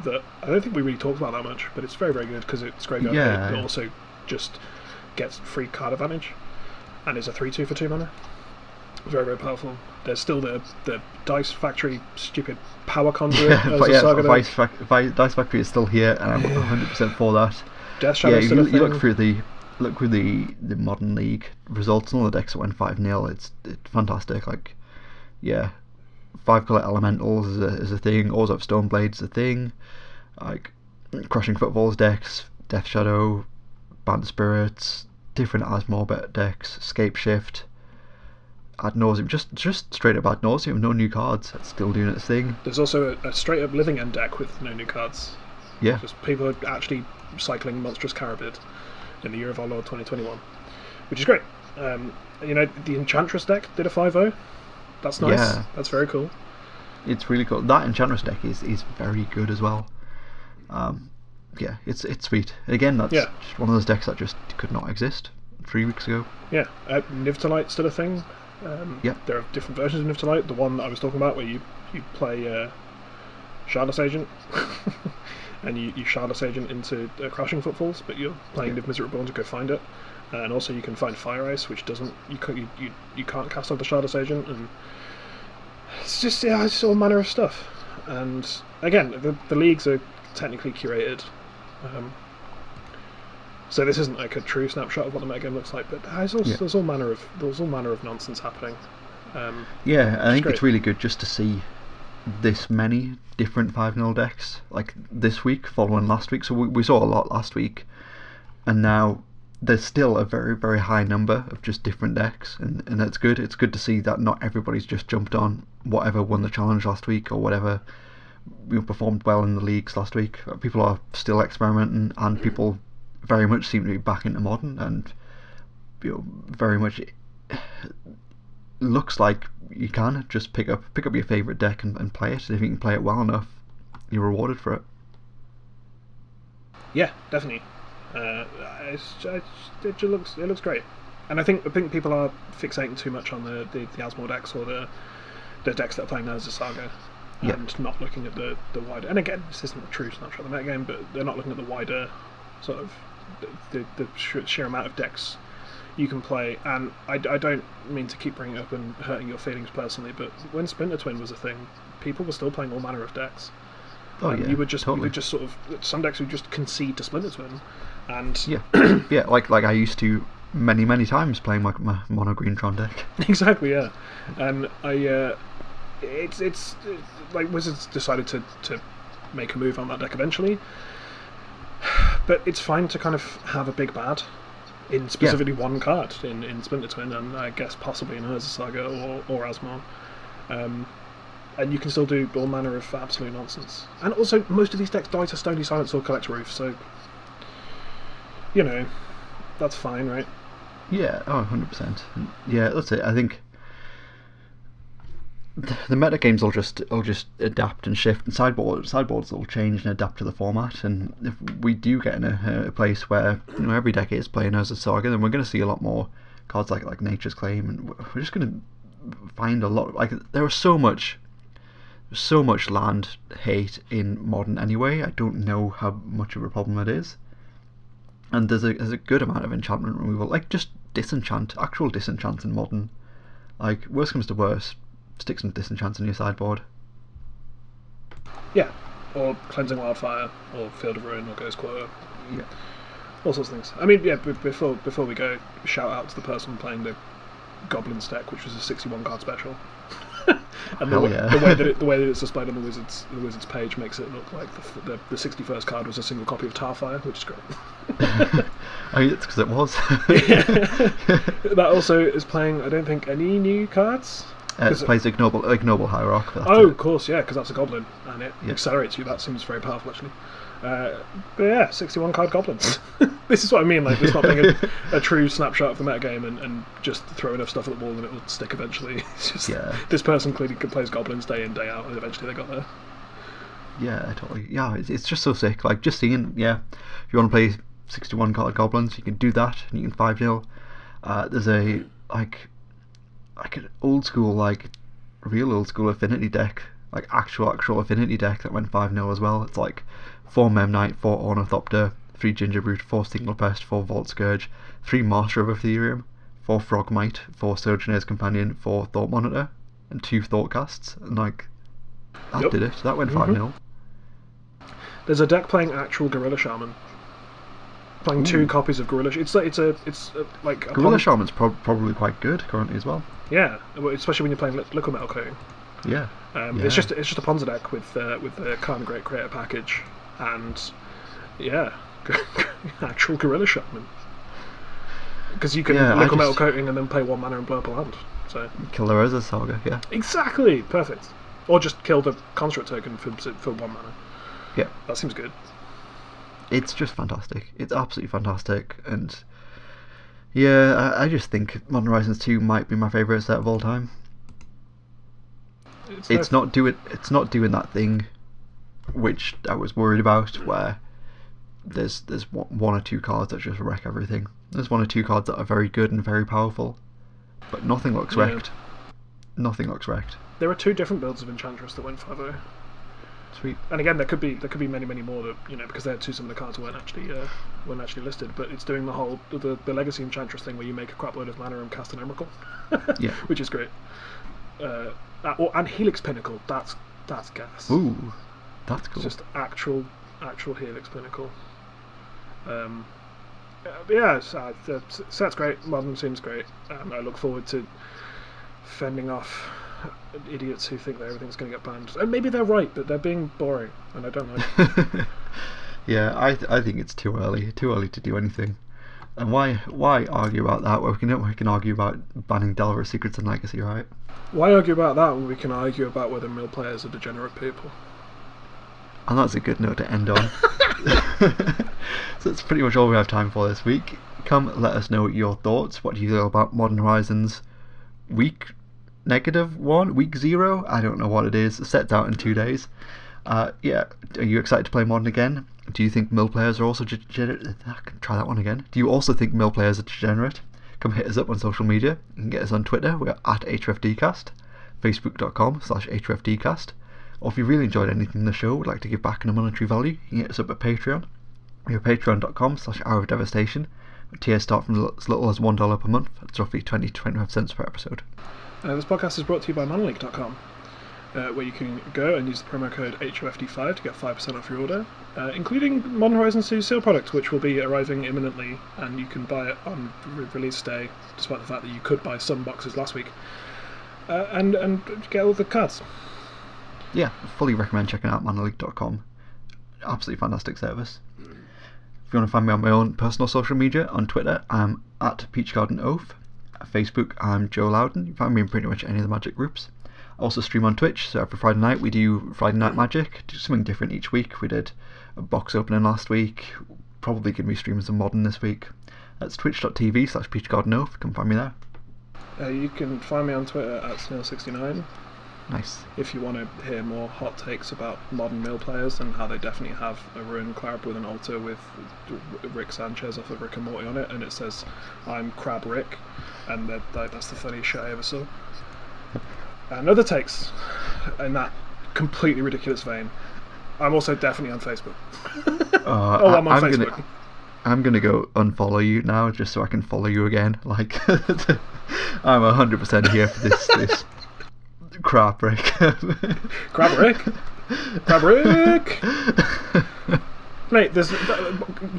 that I don't think we really talked about that much, but it's very very good because it's graveyard hit, Yeah. but also just gets free card advantage, and is a three two for two mana. Very very powerful. There's still the the Dice Factory stupid power conduit Yeah, but yeah, Vice. Fac- Dice Factory is still here, and I'm 100 percent for that. Death Shadow yeah, you, you look through the look through the the modern league results and all the decks that went five 0 It's it's fantastic. Like, yeah, five color elementals is a is a thing. Oars of Stoneblades is a thing. Like, Crashing Footfalls decks, Death Shadow, Bant Spirits, different Asmore bet decks, Scape Shift. Ad nauseum, just just straight up ad nauseum, no new cards. It's still doing its thing. There's also a, a straight up living end deck with no new cards. Yeah, Just people are actually cycling Monstrous Carabid in the year of our Lord 2021, which is great. Um, you know, the Enchantress deck did a 5 That's nice. Yeah. That's very cool. it's really cool. That Enchantress deck is, is very good as well. Um, yeah, it's it's sweet. Again, that's Yeah. just one of those decks that just could not exist three weeks ago. Yeah, uh, Nivtalite's still a thing. Um, Yeah. There are different versions of Nivtalite. The one that I was talking about, where you you play uh, Shardless Agent, and you, you Shardless Agent into uh, Crashing Footfalls, but you're playing Yeah. Niv-Mizzet Reborn to go find it. And also you can find Fire Ice, which doesn't you can't you, you, you can't cast off the Shardless Agent, and it's just yeah, it's all manner of stuff. And again, the the leagues are technically curated. Um, so this isn't like a true snapshot of what the metagame looks like, but there's all, Yeah. there's all manner of there's all manner of nonsense happening. Um, Yeah, I think great. it's really good just to see this many different 5 0 decks like this week following last week. So we, we saw a lot last week, and now there's still a very, very high number of just different decks, and, and that's good. It's good to see that not everybody's just jumped on whatever won the challenge last week or whatever you performed well in the leagues last week. People are still experimenting, and people very much seem to be back into modern, and you know, very much looks like you can just pick up pick up your favorite deck and, and play it. And If you can play it well enough, you're rewarded for it. yeah, definitely. Uh, it's, it looks it looks great, and I think I think people are fixating too much on the the, the Asmore decks or the the decks that are playing as a saga. Yeah. And not looking at the, the wider, and again, this isn't a true snapshot of the metagame, but they're not looking at the wider sort of the, the, the sheer- sheer amount of decks you can play. And I, I don't mean to keep bringing it up and hurting your feelings personally, but when Splinter Twin was a thing, people were still playing all manner of decks. Oh yeah, you would just totally. you would just sort of some decks would just concede to Splinter Twin, and yeah, yeah. Like like I used to many many times playing my, my mono green Tron deck. exactly yeah, and I uh, it's it's uh, like Wizards decided to to make a move on that deck eventually, but it's fine to kind of have a big bad in specifically one card in, in Splinter Twin, and I guess possibly in Urza Saga or or Asmon. Um, and you can still do all manner of absolute nonsense. And also, most of these decks die to Stony Silence or Collector Ouphe, so you know that's fine, right? Yeah, oh, 100%. Yeah, that's it. I think the the meta games will just will just adapt and shift, and sideboard sideboards will change and adapt to the format. And if we do get in a, a place where you know every deck is playing as a saga, then we're going to see a lot more cards like like Nature's Claim, and we're just going to find a lot. Like there is so much, so much land hate in modern anyway. I don't know how much of a problem it is. And there's a there's a good amount of enchantment removal, like just disenchant, actual disenchant in modern. Like worst comes to worst, stick some disenchant in your sideboard. Yeah, or Cleansing Wildfire, or Field of Ruin, or Ghost Quarter, Yeah. all sorts of things. I mean, yeah. b- Before before we go, shout out to the person playing the Goblins deck, which was a 61 card special. and the, way, yeah. the way that it, the way that it's displayed on the wizards the wizards page makes it look like the, the, the 61st card was a single copy of Tarfire, which is great. I mean, it's because it was. that also is playing. I don't think any new cards. Uh, it plays ignoble ignoble hierarch. But that's Oh, of course, yeah, because that's a goblin and it Yeah. accelerates you. That seems very powerful, actually. Uh, but yeah, 61 card goblins. this is what I mean. Like, there's not being a, a true snapshot of the metagame and, and just throw enough stuff at the wall and it will stick eventually. It's just Yeah. this person clearly plays goblins day in day out, and eventually they got there. Yeah, totally. Yeah, it's, it's just so sick. Like just seeing, yeah, if you want to play sixty-one card goblins, you can do that, and you can five 0 uh, There's a like, like an old school, like real old school affinity deck, like actual actual affinity deck that went five 0 as well. It's like four Memnite, four Ornithopter, three Gingerbrute, four Signal Pest, four Vault Skirge, three Master of Etherium, four Frogmite, four Sojourner's Companion, four Thought Monitor, and two Thoughtcasts, and like. That Yep. did it. That went 5 0. There's a deck playing actual Gorilla Shaman. Playing two copies of Gorilla. Sh- It's like it's a it's a, like a Gorilla pon- Shaman's prob probably quite good currently as well. Yeah, especially when you're playing li- Liquimetal Coating. Yeah. Um, Yeah. It's just it's just a Ponza deck with uh, with the Karma Great Creator package, and yeah, actual Gorilla Shaman. Because you can Yeah, Liquimetal Coating and then play one mana and blow up a land. So Kill the Urza Saga, yeah. exactly perfect. Or just kill the construct token for for one mana. Yeah. That seems good. It's just fantastic. It's absolutely fantastic. And yeah, I, I just think Modern Horizons 2 might be my favourite set of all time. It's, It's no- not doing it's not doing that thing which I was worried about where there's there's one or two cards that just wreck everything. There's one or two cards that are very good and very powerful, but nothing looks Yeah. wrecked. Nothing looks wrecked. There are two different builds of Enchantress that went 5 Sweet. and again there could be there could be many many more that you know because there two some of the cards weren't actually uh, weren't actually listed but it's doing the whole the, the legacy enchantress thing where you make a crapload of mana and cast an emrakul Yeah. which is great uh, uh, and helix pinnacle that's that's gas Ooh, that's it's just actual actual helix pinnacle um, uh, yeah uh, the set's great modern seems great um, I look forward to fending off idiots who think that everything's going to get banned and maybe they're right but they're being boring and I don't like yeah, I th- I think it's too early. Too early to do anything. And why why argue about that? Well, we can we can argue about banning Delver Secrets and Legacy, right? Why argue about that when we can argue about whether mill players are degenerate people? And that's a good note to end on. so that's pretty much all we have time for this week. Come let us know your thoughts. What do you feel about Modern Horizons week negative one, week zero? I don't know what it is. Set out in two days. Uh, yeah, are you excited to play Modern again? Do you think mill players are also degenerate? I can try that one again. Do you also think mill players are degenerate? Come hit us up on social media. You can get us on Twitter. We're at HRFDcast, Facebook.com slash HRFDcast. Or if you really enjoyed anything in the show, would like to give back in a monetary value, you can hit us up at Patreon. We're patreon.com slash hour of devastation. Tiers start from as little as $1 per month. That's roughly 20 to 25 cents per episode. Uh, this podcast is brought to you by manaleak.com, uh, where you can go and use the promo code HOFD5 to get 5% off your order, uh, including Modern Horizons 2 seal product, which will be arriving imminently, and you can buy it on re- release day, despite the fact that you could buy some boxes last week. Uh, and and get all the cards. Yeah, fully recommend checking out manaleak.com. Absolutely fantastic service. If you want to find me on my own personal social media, on Twitter, I'm at PeachGardenOath. At Facebook, I'm Joe Loudon. You can find me in pretty much any of the Magic groups. I also stream on Twitch, so every Friday night we do Friday Night Magic, do something different each week. We did a box opening last week, probably going to be streaming some modern this week. That's twitch.tv slash PeachGardenOath. Come find me there. Uh, you can find me on Twitter at snail69 Nice. if you want to hear more hot takes about modern mill players and how they definitely have a Ruin Crab with an altar with Rick Sanchez off of Rick and Morty on it, and it says, I'm Crab Rick, and that, that, that's the funniest shit I ever saw. And other takes in that completely ridiculous vein. I'm also definitely on Facebook. Uh, oh, I'm on I'm Facebook. gonna I'm gonna go unfollow you now just so I can follow you again. Like I'm hundred percent here for this this crap Rick. Crab Rick? Crab Rick! Mate, there's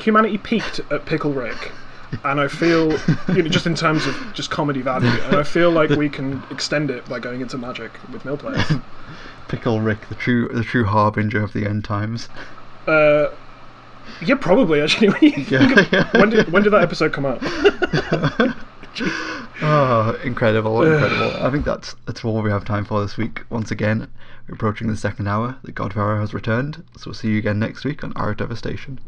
humanity peaked at Pickle Rick, and I feel, you know, just in terms of just comedy value, and I feel like we can extend it by going into magic with mill players. Pickle Rick, the true the true harbinger of the end times. Uh, yeah, probably actually. Yeah, yeah. when did when did that episode come out? Oh, incredible, incredible. I think that's that's all we have time for this week. Once again, we're approaching the second hour. The Godfather has returned, so we'll see you again next week on Our Devastation.